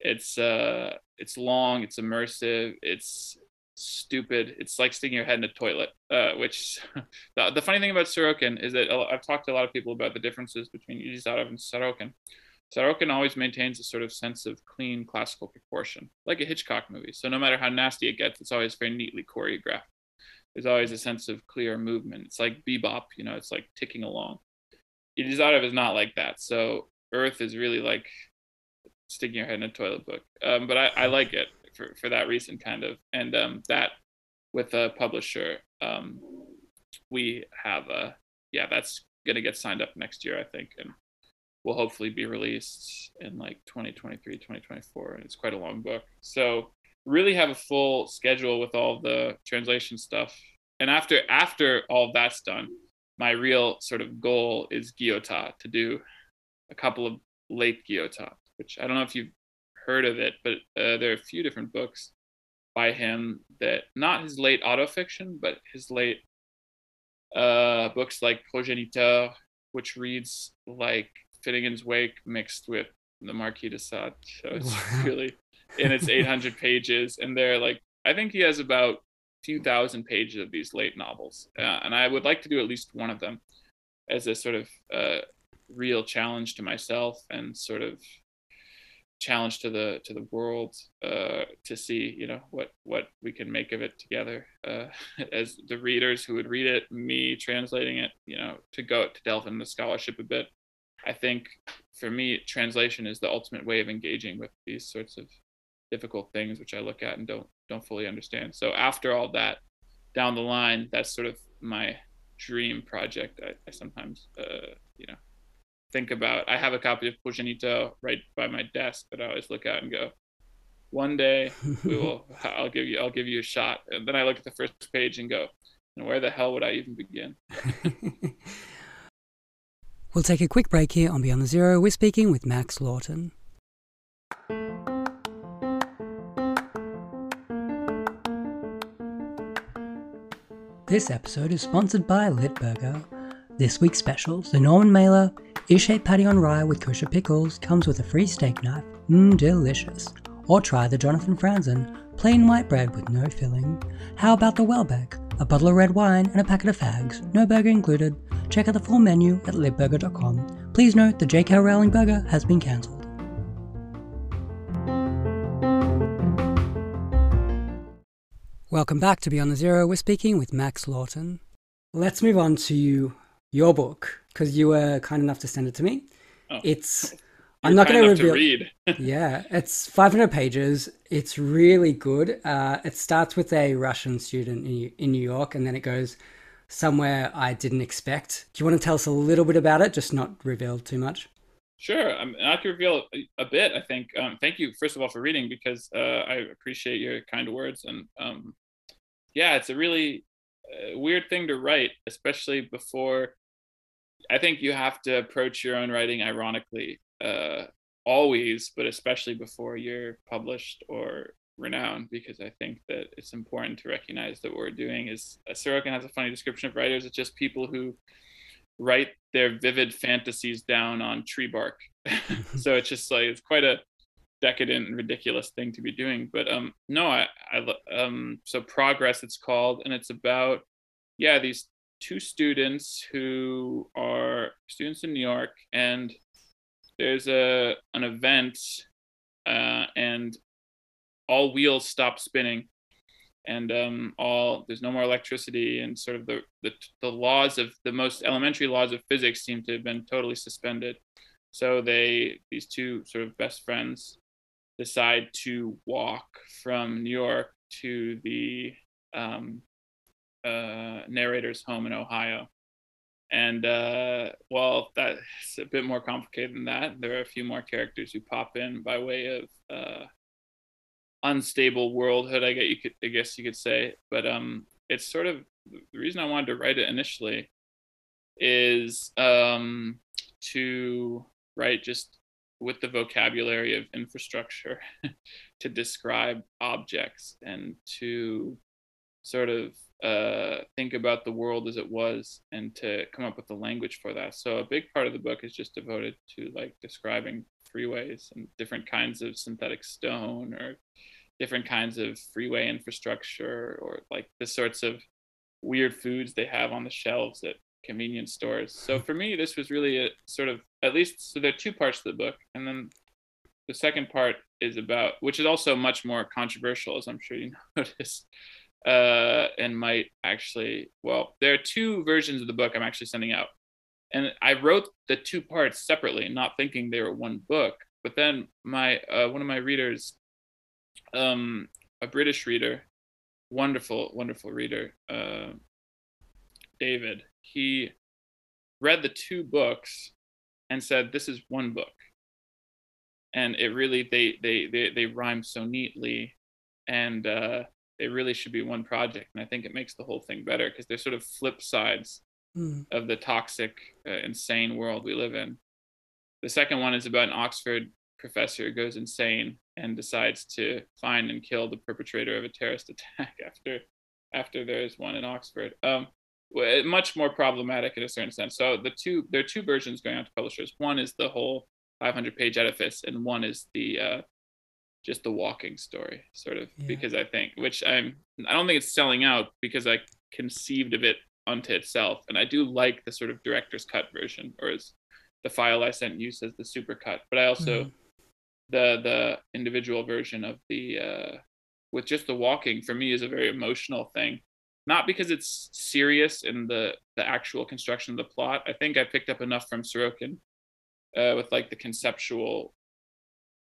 It's uh, it's long, it's immersive, it's stupid. It's like sticking your head in a toilet. Uh, which [laughs] the, the funny thing about Sorokin is that I've talked to a lot of people about the differences between Yelizarov and Sorokin. Sorokin always maintains a sort of sense of clean classical proportion, like a Hitchcock movie. So no matter how nasty it gets, it's always very neatly choreographed. There's always a sense of clear movement. It's like bebop, you know, it's like ticking along. Yelizarov is not like that. So Earth is really like sticking your head in a toilet book. Um, but I, I like it for, for that reason, kind of. And um, that with a publisher, um, we have a, yeah, that's to get signed up next year, I think. And will hopefully be released in like 2023 2024 and it's quite a long book so really have a full schedule with all the translation stuff and after after all that's done my real sort of goal is Guyotat to do a couple of late Guyotat which i don't know if you've heard of it but uh, there are a few different books by him that not his late autofiction but his late uh, books like Progénitures which reads like Finnegans Wake mixed with the Marquis de Sade. So it's wow. [laughs] really, and it's 800 [laughs] pages, and they're like, I think he has about a few thousand pages of these late novels, uh, and I would like to do at least one of them as a sort of uh, real challenge to myself and sort of challenge to the to the world uh, to see you know what what we can make of it together uh, [laughs] as the readers who would read it me translating it you know to go to delve into the scholarship a bit I think for me, translation is the ultimate way of engaging with these sorts of difficult things, which I look at and don't don't fully understand. So after all that, down the line, that's sort of my dream project. I, I sometimes, uh, you know, think about. I have a copy of Progénitures right by my desk that I always look at and go, one day we will. [laughs] I'll give you. I'll give you a shot. And then I look at the first page and go, and where the hell would I even begin? [laughs] We'll take a quick break here on Beyond the Zero. We're speaking with Max Lawton. This episode is sponsored by Litburger. This week's specials the Norman Mailer is shaped patty on rye with kosher pickles, comes with a free steak knife. Mmm, delicious. Or try the Jonathan Franzen, plain white bread with no filling. How about the Houellebecq? A bottle of red wine and a packet of fags, no burger included. Check out the full menu at litburger.com. Please note the J.K. Rowling burger has been cancelled. Welcome back to Beyond the Zero. We're speaking with Max Lawton. Let's move on to your book because you were kind enough to send it to me. Oh. It's [laughs] I'm not going to reveal. read. [laughs] yeah, it's 500 pages. It's really good. Uh, it starts with a Russian student in, in New York, and then it goes somewhere I didn't expect. Do you want to tell us a little bit about it, just not reveal too much? Sure, um, I can reveal a, a bit. I think. Um, thank you, first of all, for reading because uh, I appreciate your kind words. And um, yeah, it's a really uh, weird thing to write, especially before. I think you have to approach your own writing ironically, uh, always, but especially before you're published or renowned, because I think that it's important to recognize that what we're doing is uh, Sorokin has a funny description of writers. It's just people who write their vivid fantasies down on tree bark. [laughs] so it's just like it's quite a decadent and ridiculous thing to be doing. But um, no, I, I um, so progress it's called, and it's about yeah these two students who are students in New York, and there's a an event, uh, and all wheels stop spinning and um, all there's no more electricity and sort of the, the the laws of the most elementary laws of physics seem to have been totally suspended. So they these two sort of best friends decide to walk from new york to the um, uh, narrator's home in ohio and uh, well that's a bit more complicated than that there are a few more characters who pop in by way of uh, unstable worldhood. I guess you could, I guess you could say, but um, it's sort of the reason I wanted to write it initially is um to write just with the vocabulary of infrastructure [laughs] to describe objects and to sort of uh, think about the world as it was and to come up with the language for that. So a big part of the book is just devoted to like describing freeways and different kinds of synthetic stone or different kinds of freeway infrastructure or like the sorts of weird foods they have on the shelves at convenience stores. So for me, this was really a sort of at least so there are two parts to the book, and then the second part is about which is also much more controversial, as I'm sure you [laughs] noticed, uh, and might actually well, there are two versions of the book I'm actually sending out, and I wrote the two parts separately, not thinking they were one book. But then my uh, one of my readers, um, a British reader, wonderful, wonderful reader, uh, David, he read the two books and said, "This is one book." And it really they they they they rhyme so neatly, and uh, they really should be one project. And I think it makes the whole thing better because they're sort of flip sides mm. of the toxic, uh, insane world we live in. The second one is about an Oxford professor who goes insane and decides to find and kill the perpetrator of a terrorist [laughs] attack after after there is one in Oxford. Um, much more problematic in a certain sense. So the two there are two versions going out to publishers. One is the whole 500 page edifice, and one is the uh, just the walking story, sort of. Yeah. Because I think, which I'm, I don't think it's selling out because I conceived of it unto itself, and I do like the sort of director's cut version, or as the file I sent you says the super cut. But I also mm-hmm. the the individual version of the uh, with just the walking for me is a very emotional thing not because it's serious in the the actual construction of the plot. I think I picked up enough from Sorokin uh, with like the conceptual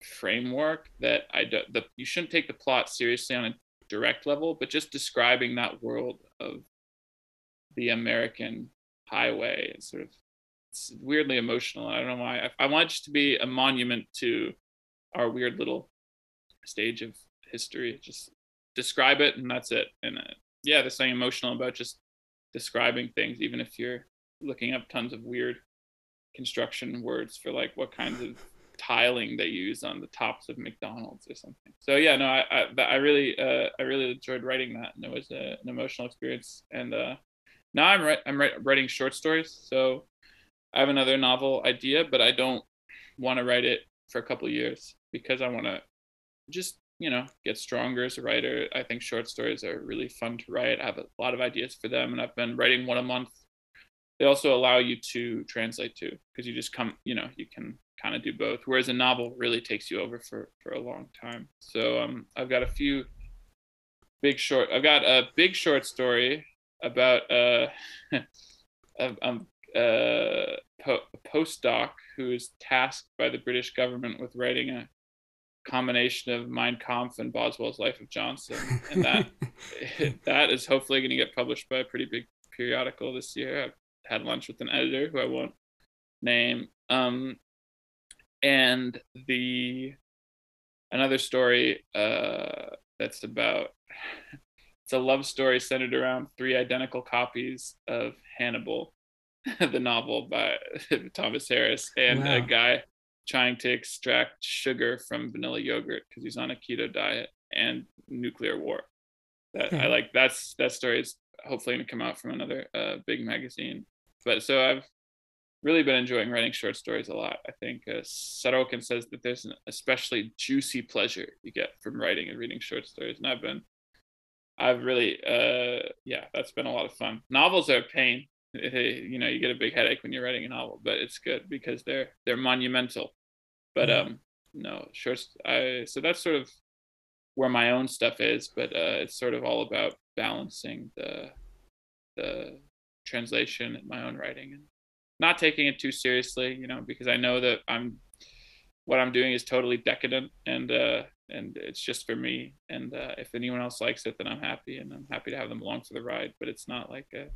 framework that I do, the you shouldn't take the plot seriously on a direct level, but just describing that world of the American highway and sort of it's weirdly emotional. I don't know why. I, I want it to be a monument to our weird little stage of history. Just describe it and that's it. And uh, yeah, there's something emotional about just describing things, even if you're looking up tons of weird construction words for like what kinds of tiling they use on the tops of McDonald's or something. So yeah, no, I I, I really uh, I really enjoyed writing that, and it was a, an emotional experience. And uh, now I'm ri- I'm writing short stories, so I have another novel idea, but I don't want to write it for a couple years because I want to just you know get stronger as a writer i think short stories are really fun to write i have a lot of ideas for them and i've been writing one a month they also allow you to translate too because you just come you know you can kind of do both whereas a novel really takes you over for for a long time. So um i've got a few big short i've got a big short story about uh [laughs] um uh, po- a postdoc who is tasked by the british government with writing a combination of Mein Kampf and Boswell's Life of Johnson, and that [laughs] [laughs] that is hopefully going to get published by a pretty big periodical this year. I've had lunch with an editor who I won't name, um, and the another story uh, that's about it's a love story centered around three identical copies of Hannibal, [laughs] the novel by [laughs] Thomas Harris, and wow. a guy trying to extract sugar from vanilla yogurt because he's on a keto diet and nuclear war. That I like. That's that story is hopefully going to come out from another uh, big magazine. But so I've really been enjoying writing short stories a lot. I think uh, Sorokin says that there's an especially juicy pleasure you get from writing and reading short stories, and I've been, I've really, uh, yeah, that's been a lot of fun. Novels are a pain you know you get a big headache when you're writing a novel but it's good because they're they're monumental but um no short. i so that's sort of where my own stuff is but uh it's sort of all about balancing the the translation and my own writing and not taking it too seriously you know because i know that i'm what i'm doing is totally decadent and uh and it's just for me. And uh, if anyone else likes it then i'm happy and i'm happy to have them along for the ride. But it's not like a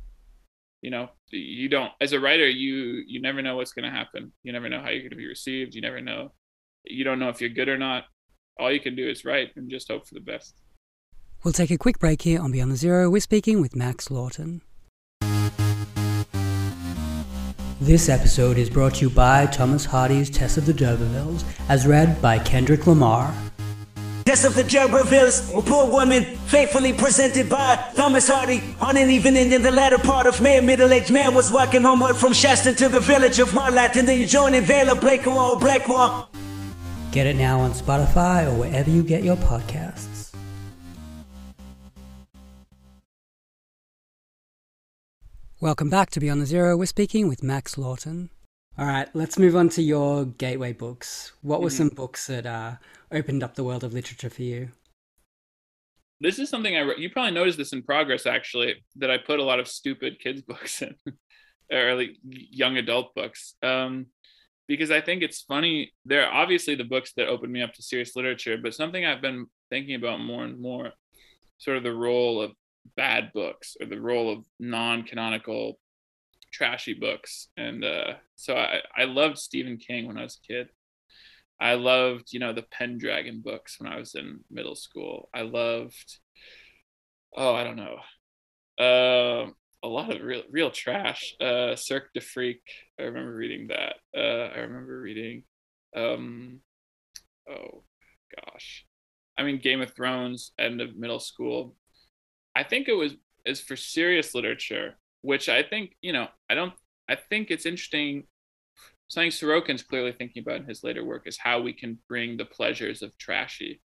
you know you don't as a writer you you never know what's going to happen. You never know how you're going to be received. You never know. You don't know if you're good or not. All you can do is write and just hope for the best. We'll take a quick break here on beyond the zero. We're speaking with max lawton this episode is brought to you by thomas hardy's tess of the d'urbervilles as read by kendrick lamar Death of the D'Urbervilles, a poor woman, faithfully presented by Thomas Hardy. On an evening in the latter part of May, a middle-aged man was walking homeward from Shaston to the village of Marlott in the adjoining Vale of Blakemore, Blakemore. Get it now on Spotify or wherever you get your podcasts. Welcome back to Beyond the Zero. We're speaking with Max Lawton. All right, let's move on to your gateway books. What were mm-hmm. some books that uh, opened up the world of literature for you? This is something I re- you probably noticed this in progress actually that I put a lot of stupid kids [laughs] books in, or like young adult books, um, because I think it's funny. They're obviously the books that opened me up to serious literature, but something I've been thinking about more and more, sort of the role of bad books or the role of non-canonical trashy books. And uh, so I, I loved stephen king when i was a kid. I loved you know the pendragon books when i was in middle school. I loved oh i don't know uh, a lot of real real trash. Uh cirque du freak i remember reading that. Uh i remember reading um oh gosh. I mean game of thrones end of middle school I think it was is for serious literature, which I think you know I don't I think it's interesting. Something Sorokin's clearly thinking about in his later work is how we can bring the pleasures of trashy,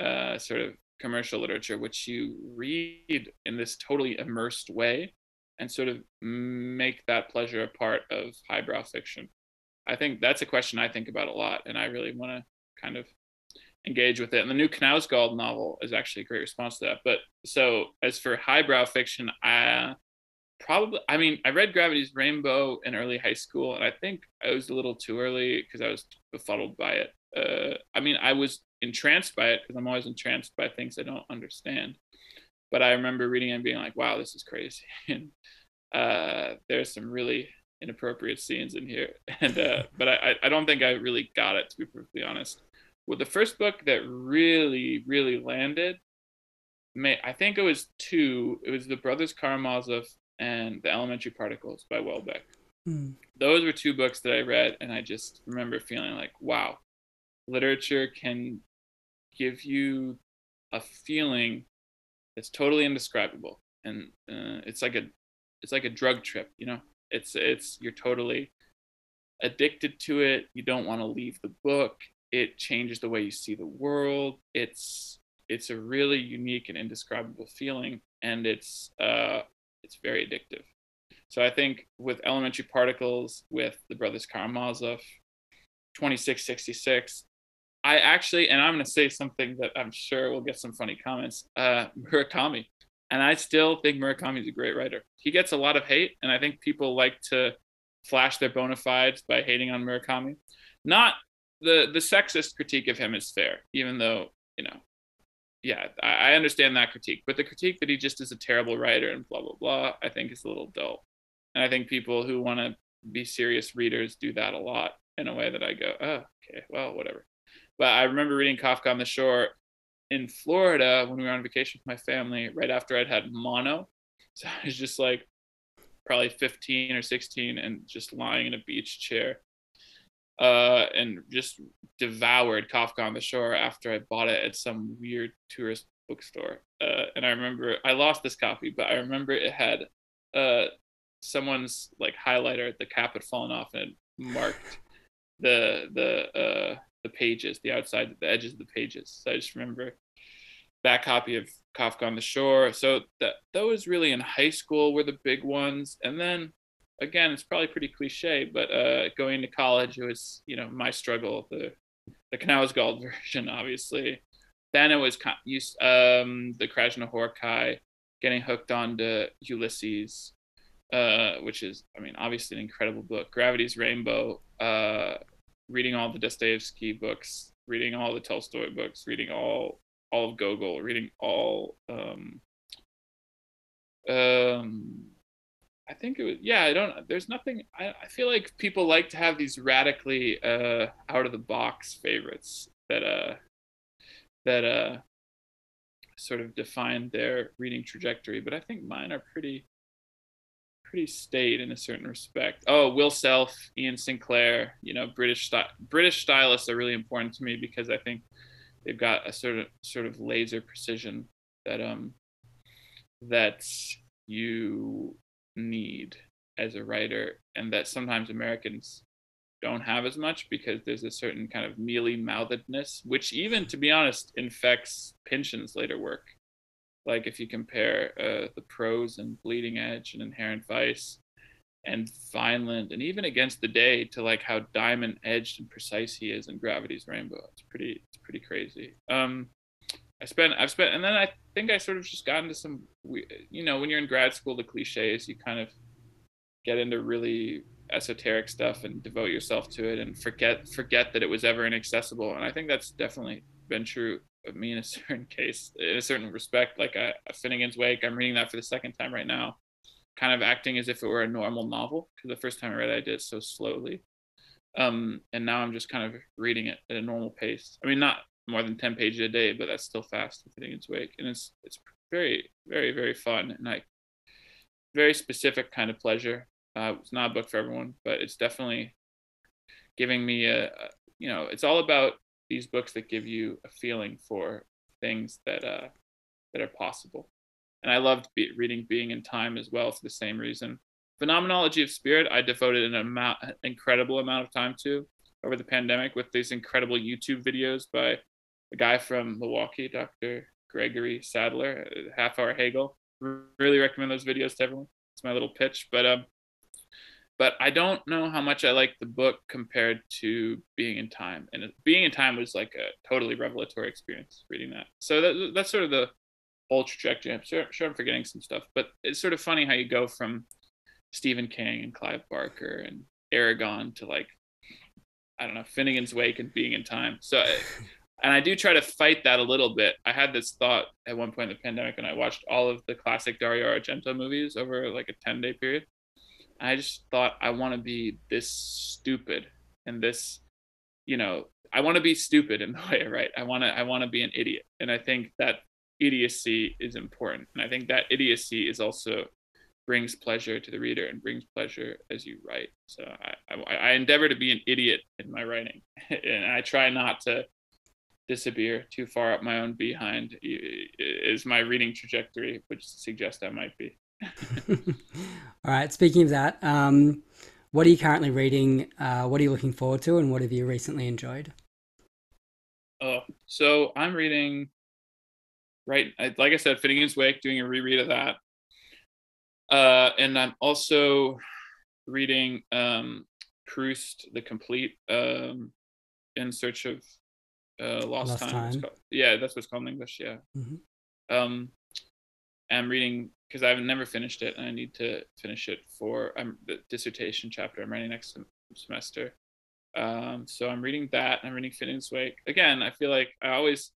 uh, sort of commercial literature, which you read in this totally immersed way, and sort of make that pleasure a part of highbrow fiction. I think that's a question I think about a lot, and I really want to kind of engage with it. And the new Knausgaard novel is actually a great response to that. But so as for highbrow fiction, I probably, I mean, I read Gravity's Rainbow in early high school, and I think I was a little too early because I was befuddled by it. Uh, I mean, I was entranced by it because I'm always entranced by things I don't understand. But I remember reading and being like, wow, this is crazy. [laughs] and uh, there's some really inappropriate scenes in here. [laughs] And uh, but I, I don't think I really got it to be perfectly honest well, the first book that really, really landed, may I think it was two. It was the Brothers Karamazov and The Elementary Particles by Houellebecq. Mm. Those were two books that I read, and I just remember feeling like, wow, literature can give you a feeling that's totally indescribable, and uh, it's like a, it's like a drug trip, you know. It's it's you're totally addicted to it. You don't want to leave the book it changes the way you see the world. It's it's a really unique and indescribable feeling and it's uh it's very addictive. So i think with elementary particles with the brothers karamazov 2666 i actually and i'm going to say something that i'm sure will get some funny comments uh [laughs] murakami. And i still think murakami is a great writer. He gets a lot of hate and i think people like to flash their bona fides by hating on murakami. Not the the sexist critique of him is fair, even though you know, yeah, I, I understand that critique. But the critique that he just is a terrible writer and blah blah blah, I think is a little dull. And I think people who want to be serious readers do that a lot in a way that I go, oh, okay, well, whatever. But I remember reading Kafka on the Shore in Florida when we were on vacation with my family right after I'd had mono. So I was just like probably 15 or 16 and just lying in a beach chair uh, and just devoured Kafka on the Shore after I bought it at some weird tourist bookstore. Uh, and I remember I lost this copy, but I remember it had uh, someone's like highlighter. The cap had fallen off and marked the the uh, the pages, the outside, the edges of the pages. So I just remember that copy of Kafka on the Shore. So that those really in high school were the big ones, and then again, it's probably pretty cliche, but uh, going to college, it was you know my struggle, the the Knausgaard [laughs] version, obviously. Then it was um, the Krasznahorkai, getting hooked onto Ulysses, uh, which is, I mean, obviously an incredible book. Gravity's Rainbow, uh, reading all the Dostoevsky books, reading all the Tolstoy books, reading all all of Gogol, reading all um, um, I think it was yeah. I don't. There's nothing. I, I feel like people like to have these radically uh, out of the box favorites that uh that uh sort of define their reading trajectory. But I think mine are pretty pretty staid in a certain respect. Oh, Will Self, Iain Sinclair. You know, British style British stylists are really important to me because I think they've got a sort of sort of laser precision that um that you need as a writer and that sometimes Americans don't have as much because there's a certain kind of mealy mouthedness, which even to be honest infects Pynchon's later work. Like if you compare uh, the prose and Bleeding Edge and Inherent Vice and Vineland and even Against the Day to like how diamond edged and precise he is in Gravity's Rainbow. It's pretty it's pretty crazy. Um, I spent I've spent and then I think I sort of just got into some you know when you're in grad school the cliches you kind of get into really esoteric stuff and devote yourself to it and forget forget that it was ever inaccessible. And I think that's definitely been true of me in a [laughs] certain case in a certain respect. Like a, Finnegans Wake I'm reading that for the second time right now kind of acting as if it were a normal novel because the first time I read it I did it so slowly. Um, and now I'm just kind of reading it at a normal pace. I mean not more than 10 pages a day, but that's still fast fitting its wake. And it's it's very, very, very fun and like very specific kind of pleasure. Uh, it's not a book for everyone, but it's definitely giving me a, a, you know, it's all about these books that give you a feeling for things that uh that are possible. And I loved be- reading Being in Time as well for the same reason. Phenomenology of Spirit, I devoted an amount, incredible amount of time to over the pandemic with these incredible YouTube videos by a guy from Milwaukee, Dr. Gregory Sadler, Half Hour Hegel. Really recommend those videos to everyone. It's my little pitch, but um, but I don't know how much I like the book compared to Being in Time. And Being in Time was like a totally revelatory experience reading that. So that, that's sort of the whole trajectory. I'm sure, sure I'm forgetting some stuff, but it's sort of funny how you go from Stephen King and Clive Barker and Eragon to like I don't know Finnegans Wake and Being in Time. So [laughs] and I do try to fight that a little bit. I had this thought at one point in the pandemic, and I watched all of the classic Dario Argento movies over like a ten day period. I just thought I want to be this stupid and this, you know, I want to be stupid in [laughs] the way I write. I want to I want to be an idiot, and I think that idiocy is important, and I think that idiocy is also brings pleasure to the reader and brings pleasure as you write. So I, I, I endeavor to be an idiot in my writing, [laughs] and I try not to disappear too far up my own behind is my reading trajectory, which suggests I might be. [laughs] All right. Speaking of that, um, what are you currently reading? Uh, what are you looking forward to, and what have you recently enjoyed? Oh, so I'm reading. Right, like I said, Finnegans Wake, doing a reread of that, uh, and I'm also reading um, Proust the Complete um, in search of uh, Lost, Lost Time. time. Yeah, that's what's called in English. Yeah. Mm-hmm. Um, I'm reading because I've never finished it, and I need to finish it for I'm the dissertation chapter I'm writing next semester. Um, so I'm reading that. I'm reading Finnegans Wake again. I feel like I always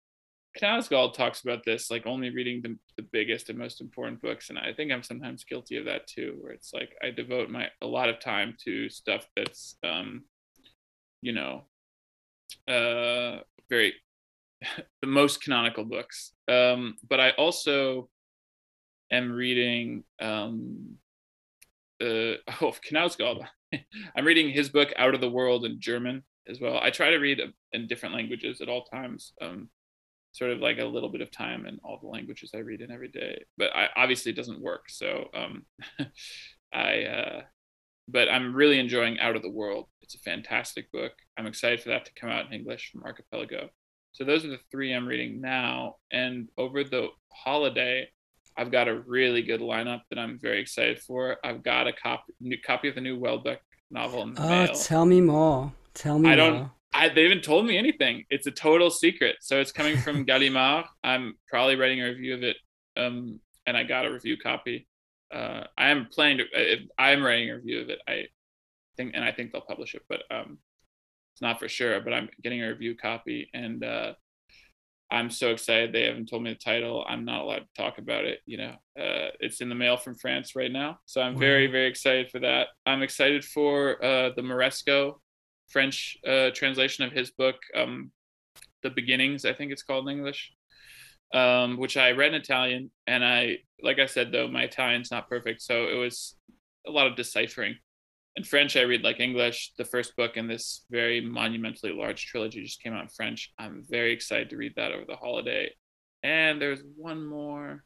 Knausgaard talks about this, like only reading the, the biggest and most important books, and I think I'm sometimes guilty of that too, where it's like I devote my a lot of time to stuff that's, um, you know, uh, very [laughs] the most canonical books. Um, but I also am reading um, uh, [laughs] oh Knausgaard. [laughs] I'm reading his book Out of the World in German as well. I try to read in different languages at all times. Um, sort of like a little bit of time in all the languages I read in every day. But I obviously it doesn't work. So um, I uh, but I'm really enjoying Out of the World. It's a fantastic book. I'm excited for that to come out in English from Archipelago. So those are the three I'm reading now. And over the holiday, I've got a really good lineup that I'm very excited for. I've got a copy new copy of the new Houellebecq novel in the oh, mail. tell me more. Tell me I don't more. I, they haven't told me anything. It's a total secret. So it's coming from [laughs] Gallimard. I'm probably writing a review of it, um, and I got a review copy. Uh, I am planning to. I'm writing a review of it. I think, and I think they'll publish it. But um, it's not for sure, but I'm getting a review copy and uh, I'm so excited. They haven't told me the title. I'm not allowed to talk about it. You know, uh, it's in the mail from France right now. So I'm wow. very, very excited for that. I'm excited for uh, the Moresco French uh, translation of his book, um, The Beginnings, I think it's called in English, um, which I read in Italian. And I, like I said, though, my Italian's not perfect. So it was a lot of deciphering in French, I read like English. The first book in this very monumentally large trilogy just came out in French. I'm very excited to read that over the holiday. And there's one more.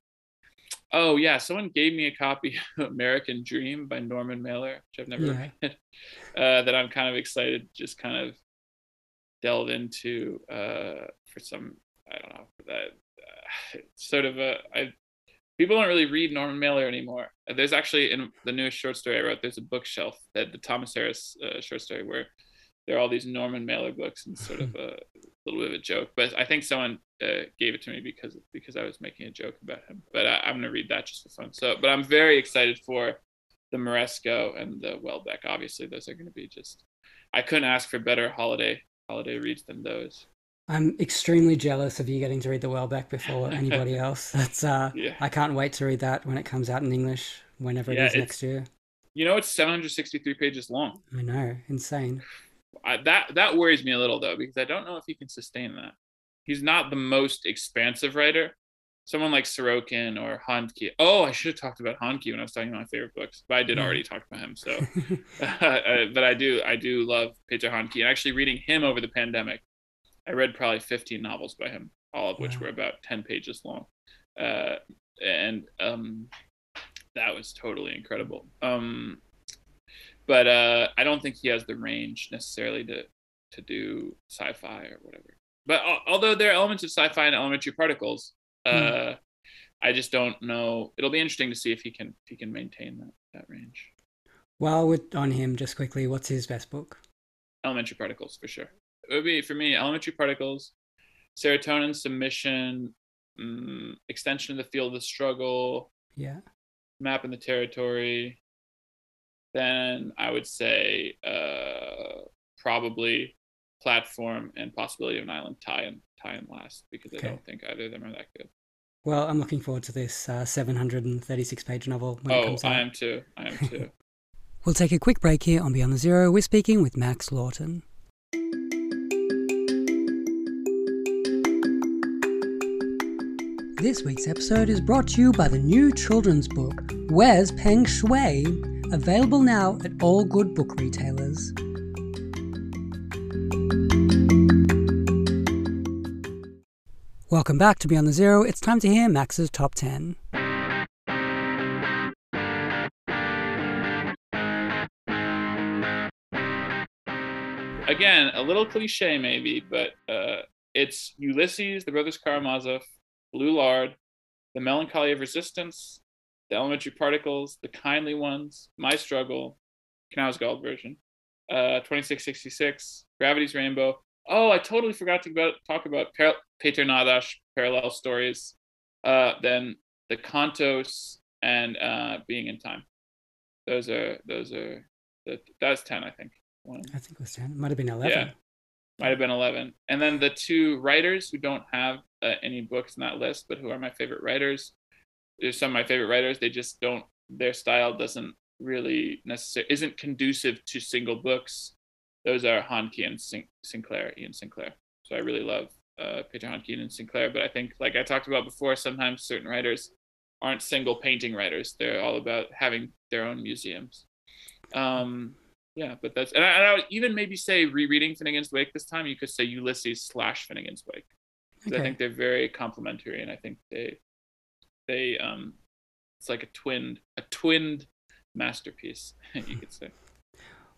Oh yeah, someone gave me a copy [laughs] of American Dream by Norman Mailer, which I've never Yeah. read. [laughs] Uh, that I'm kind of excited to just kind of delve into uh, for some I don't know for that [sighs] sort of a I people don't really read Norman Mailer anymore. There's actually in the newest short story I wrote, there's a bookshelf that the Thomas Harris uh, short story where there are all these Norman Mailer books and sort of [laughs] a little bit of a joke. But I think someone uh, gave it to me because because I was making a joke about him. But I, I'm gonna read that just for fun. So, but I'm very excited for the Moresco and the Houellebecq. Obviously, those are gonna be just. I couldn't ask for better holiday holiday reads than those. I'm extremely jealous of you getting to read the Houellebecq before [laughs] anybody else. That's uh, Yeah. I can't wait to read that when it comes out in English, whenever Yeah, it is next year. You know, it's 763 pages long. I know, insane. I, that that worries me a little though because I don't know if he can sustain that. He's not the most expansive writer. Someone like Sorokin or Handke. Oh, I should have talked about Handke when I was talking about my favorite books, but I did Yeah. already talk about him. So, [laughs] [laughs] uh, but I do I do love Peter Handke, and actually reading him over the pandemic, I read probably 15 novels by him, all of which Wow. were about 10 pages long, uh, and um, that was totally incredible. Um, but uh, I don't think he has the range necessarily to to do sci-fi or whatever. But al- although there are elements of sci-fi and elementary particles, uh, I just don't know. It'll be interesting to see if he can if he can maintain that that range. While we're on him, just quickly, what's his best book? Elementary particles for sure. It would be for me elementary particles, serotonin submission, mm, extension of the field of struggle, Yeah. map in the territory. Then I would say uh, probably platform and possibility of an island tie in tie in last because Okay. I don't think either of them are that good. Well, I'm looking forward to this uh, 736 page novel when it oh, comes out. I am too. I am [laughs] too. We'll take a quick break here on Beyond the Zero. We're speaking with Max Lawton. This week's episode is brought to you by the new children's book, Where's Peng Shui? Available now at all good book retailers. Welcome back to Beyond the Zero. It's time to hear Max's top 10. Again, a little cliche maybe, but uh, it's Ulysses, the Brothers Karamazov, Blue Lard, The Melancholy of Resistance, The Elementary Particles, The Kindly Ones, My Struggle, Knausgaard version, uh, 2666, Gravity's Rainbow. Oh, I totally forgot to about, talk about par- Peter Nadas parallel stories. Uh, then The Cantos and uh, Being in Time. Those are those are that that's ten, I think. One. I think it was 10. It Might have been 11. Yeah. Might have been 11. And then the two writers who don't have uh, any books in that list, but who are my favorite writers. There's some of my favorite writers. They just don't, their style doesn't really necessarily, isn't conducive to single books. Those are Handke and Sin- Sinclair, Iain Sinclair. So I really love uh, Peter Handke and Sinclair. But I think, like I talked about before, sometimes certain writers aren't single painting writers. They're all about having their own museums. Um, yeah, but that's and I, and I would even maybe say rereading Finnegan's Wake this time. You could say Ulysses slash Finnegan's Wake. 'Cause I think they're very complementary, and I think they they um it's like a twinned a twinned masterpiece, [laughs] you could say.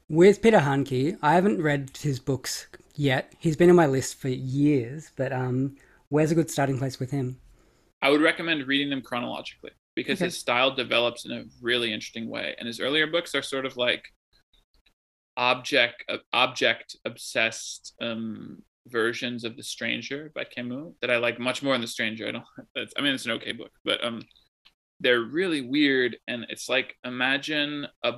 With Peter Handke, I haven't read his books yet. He's been on my list for years, but um, where's a good starting place with him? I would recommend reading them chronologically because Okay. his style develops in a really interesting way, and his earlier books are sort of like object uh, object obsessed um, versions of The Stranger by Camus that I like much more than The Stranger. I don't. [laughs] That's, I mean, it's an okay book, but um, they're really weird, and it's like imagine a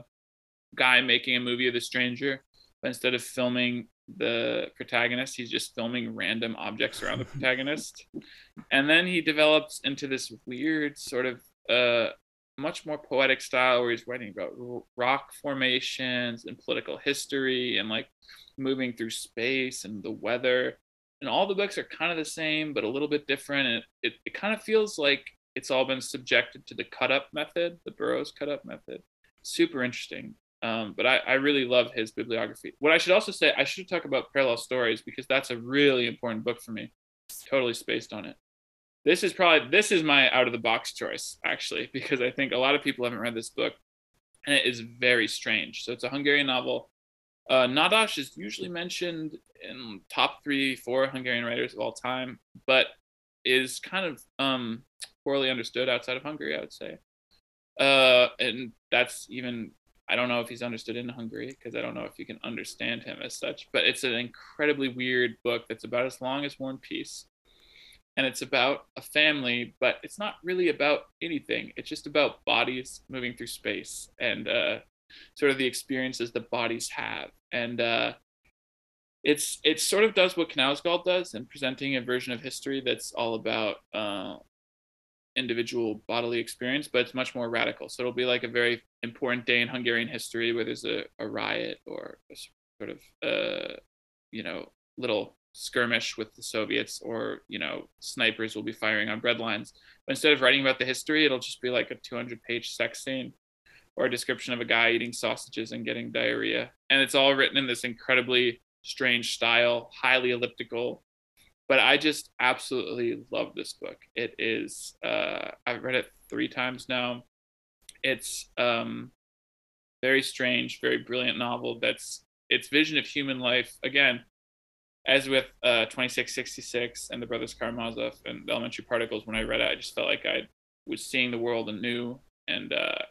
guy making a movie of The Stranger, but instead of filming the protagonist, he's just filming random objects around the [laughs] protagonist and then he develops into this weird sort of uh much more poetic style where he's writing about rock formations and political history and like moving through space and the weather and all the books are kind of the same but a little bit different and it, it, it kind of feels like it's all been subjected to the cut up method the burroughs cut up method super interesting Um, but I, I really love his bibliography. What I should also say, I should talk about parallel stories because that's a really important book for me. Totally spaced on it. This is probably this is my out of the box choice actually [laughs] because I think a lot of people haven't read this book, and it is very strange. So it's a Hungarian novel. Uh, Nadas is usually mentioned in top three, four Hungarian writers of all time, but is kind of um, poorly understood outside of Hungary, I would say. Uh, and that's even I don't know if he's understood in Hungary because I don't know if you can understand him as such. But it's an incredibly weird book that's about as long as War and Peace, and it's about a family, but it's not really about anything. It's just about bodies moving through space and uh, sort of the experiences the bodies have, and uh, it's it sort of does what Knausgaard does in presenting a version of history that's all about uh, individual bodily experience, but it's much more radical. So it'll be like a very important day in Hungarian history where there's a, a riot or a sort of, uh, you know, little skirmish with the Soviets or, you know, snipers will be firing on breadlines. But instead of writing about the history, it'll just be like a 200 page sex scene or a description of a guy eating sausages and getting diarrhea. And it's all written in this incredibly strange style, highly elliptical, but I just absolutely love this book. It is uh, I've read it three times now. It's um, very strange, very brilliant novel. That's its vision of human life again, as with uh, 2666 and the Brothers Karamazov and the Elementary Particles. When I read it, I just felt like I was seeing the world anew, and uh,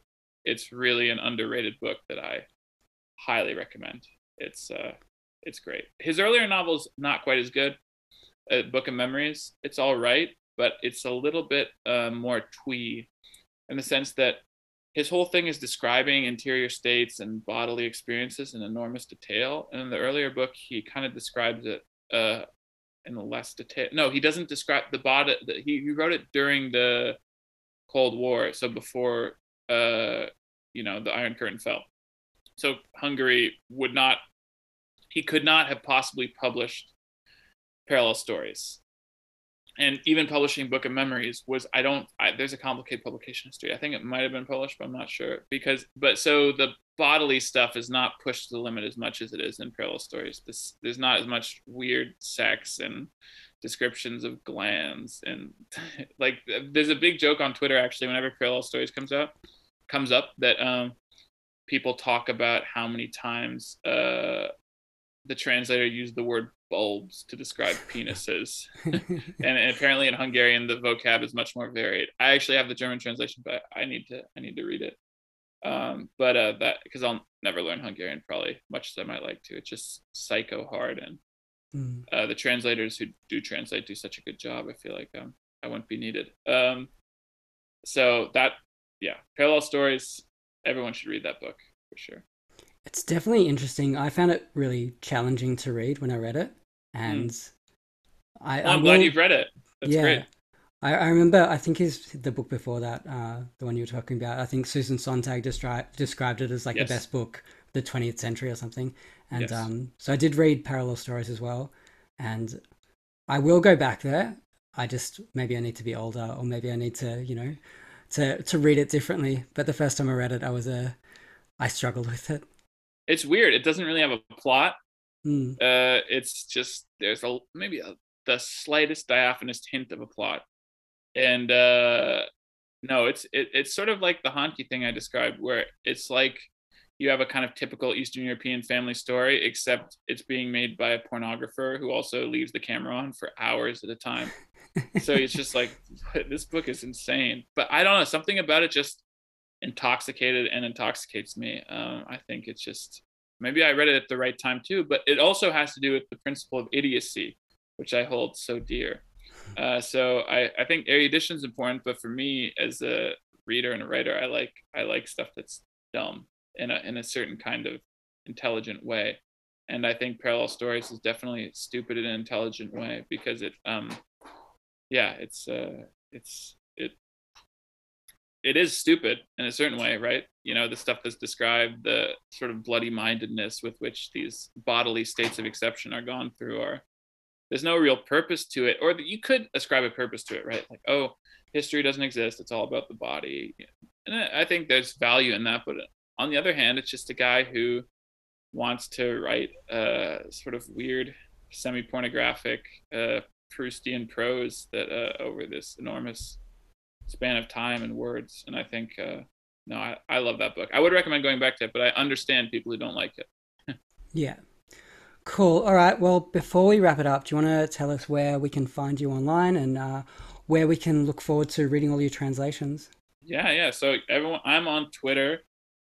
it's really an underrated book that I highly recommend. It's uh, it's great. His earlier novels not quite as good a Book of Memories. It's all right, but it's a little bit uh, more twee in the sense that his whole thing is describing interior states and bodily experiences in enormous detail. And in the earlier book, he kind of describes it uh, in less detail. No, he doesn't describe the body. The, he, he wrote it during the Cold War, so before uh, you know the Iron Curtain fell. So Hungary would not. He could not have possibly published parallel stories and even publishing book of memories was i don't I, there's a complicated publication history. I think it might have been published but i'm not sure. Because but so the bodily stuff is not pushed to the limit as much as it is in parallel stories. This, there's not as much weird sex and descriptions of glands and [laughs] like there's a big joke on twitter actually whenever parallel stories comes out comes up that um people talk about how many times uh the translator used the word bulbs to describe [laughs] penises. [laughs] and, and, apparently in Hungarian the vocab is much more varied. I actually have the German translation, but I need to I need to read it. Um, but uh, that because I'll never learn Hungarian probably much as I might like to. It's just psycho hard, and mm. uh, the translators who do translate do such a good job. I feel like um, I wouldn't be needed. Um, so that yeah, parallel stories. Everyone should read that book for sure. It's definitely interesting. I found it really challenging to read when I read it, and mm. I, I'm, I glad you've read it. That's yeah, great. I, I remember. I think is the book before that, uh, the one you were talking about. I think Susan Sontag descri- described it as like yes. the best book the 20th century or something. And yes. um, so I did read parallel stories as well, and I will go back there. I just maybe I need to be older, or maybe I need to, you know, to to read it differently. But the first time I read it, I was a, I struggled [laughs] with it it's weird. It doesn't really have a plot. Mm. Uh, it's just there's a maybe a, the slightest diaphanous hint of a plot, and uh, no, it's it, it's sort of like the honky thing I described, where it's like you have a kind of typical Eastern European family story, except it's being made by a pornographer who also leaves the camera on for hours at a time. so it's just like [laughs] this book is insane. But I don't know, something about it just intoxicated and intoxicates me. Um, I think it's just maybe I read it at the right time too, but it also has to do with the principle of idiocy, which I hold so dear. Uh, so I, I think erudition is important, but for me as a reader and a writer, I like I like stuff that's dumb in a in a certain kind of intelligent way. And I think parallel stories is definitely stupid in an intelligent way because it um yeah it's uh it's it is stupid in a certain way, right? You know, the stuff that's described, the sort of bloody mindedness with which these bodily states of exception are gone through are there's no real purpose to it. Or that you could ascribe a purpose to it, right? Like, oh, history doesn't exist, it's all about the body. And I think there's value in that, but on the other hand, it's just a guy who wants to write a sort of weird, semi-pornographic uh, Proustian prose that uh, over this enormous span of time and words. And I think, uh, no, I, I love that book. I would recommend going back to it, but I understand people who don't like it. yeah. Cool. All right. Well, before we wrap it up, do you want to tell us where we can find you online and uh, where we can look forward to reading all your translations? Yeah, yeah. So everyone, I'm on Twitter.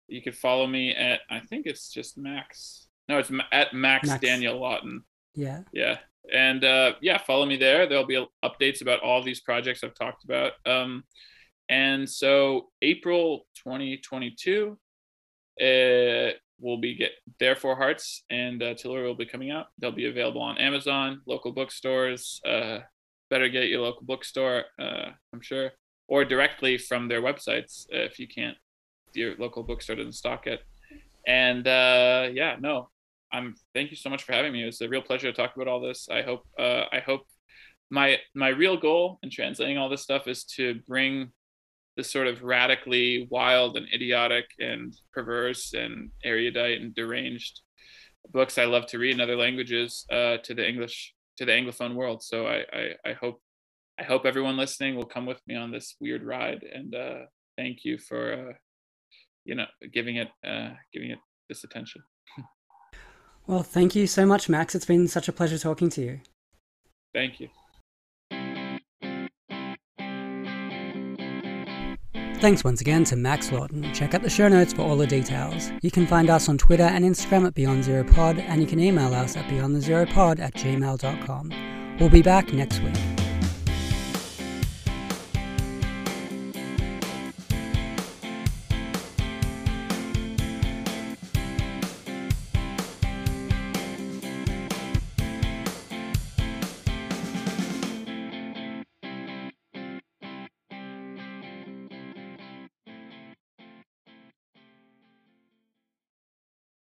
You can follow me at I think it's just Max. No, it's at Max, Max. Daniel Lawton. Yeah. Yeah. And uh, yeah, follow me there. There'll be updates about all these projects I've talked about. Um, and so April 2022, uh, will be get Their Four Hearts and uh, Tiller will be coming out. They'll be available on Amazon, local bookstores. Uh, better get your local bookstore, uh, I'm sure, or directly from their websites if you can't. Your local bookstore doesn't stock it. And uh, yeah, no, I'm. Thank you so much for having me. It was a real pleasure to talk about all this. I hope. Uh, I hope my my real goal in translating all this stuff is to bring this sort of radically wild and idiotic and perverse and erudite and deranged books I love to read in other languages uh, to the English to the anglophone world. So I, I, I hope I hope everyone listening will come with me on this weird ride. And uh, thank you for uh, you know giving it uh, giving it this attention. Well, thank you so much, Max. It's been such a pleasure talking to you. Thank you. Thanks once again to Max Lawton. Check out the show notes for all the details. You can find us on Twitter and Instagram at Beyond Zero Pod, and you can email us at beyondthezeropod at gmail.com. We'll be back next week.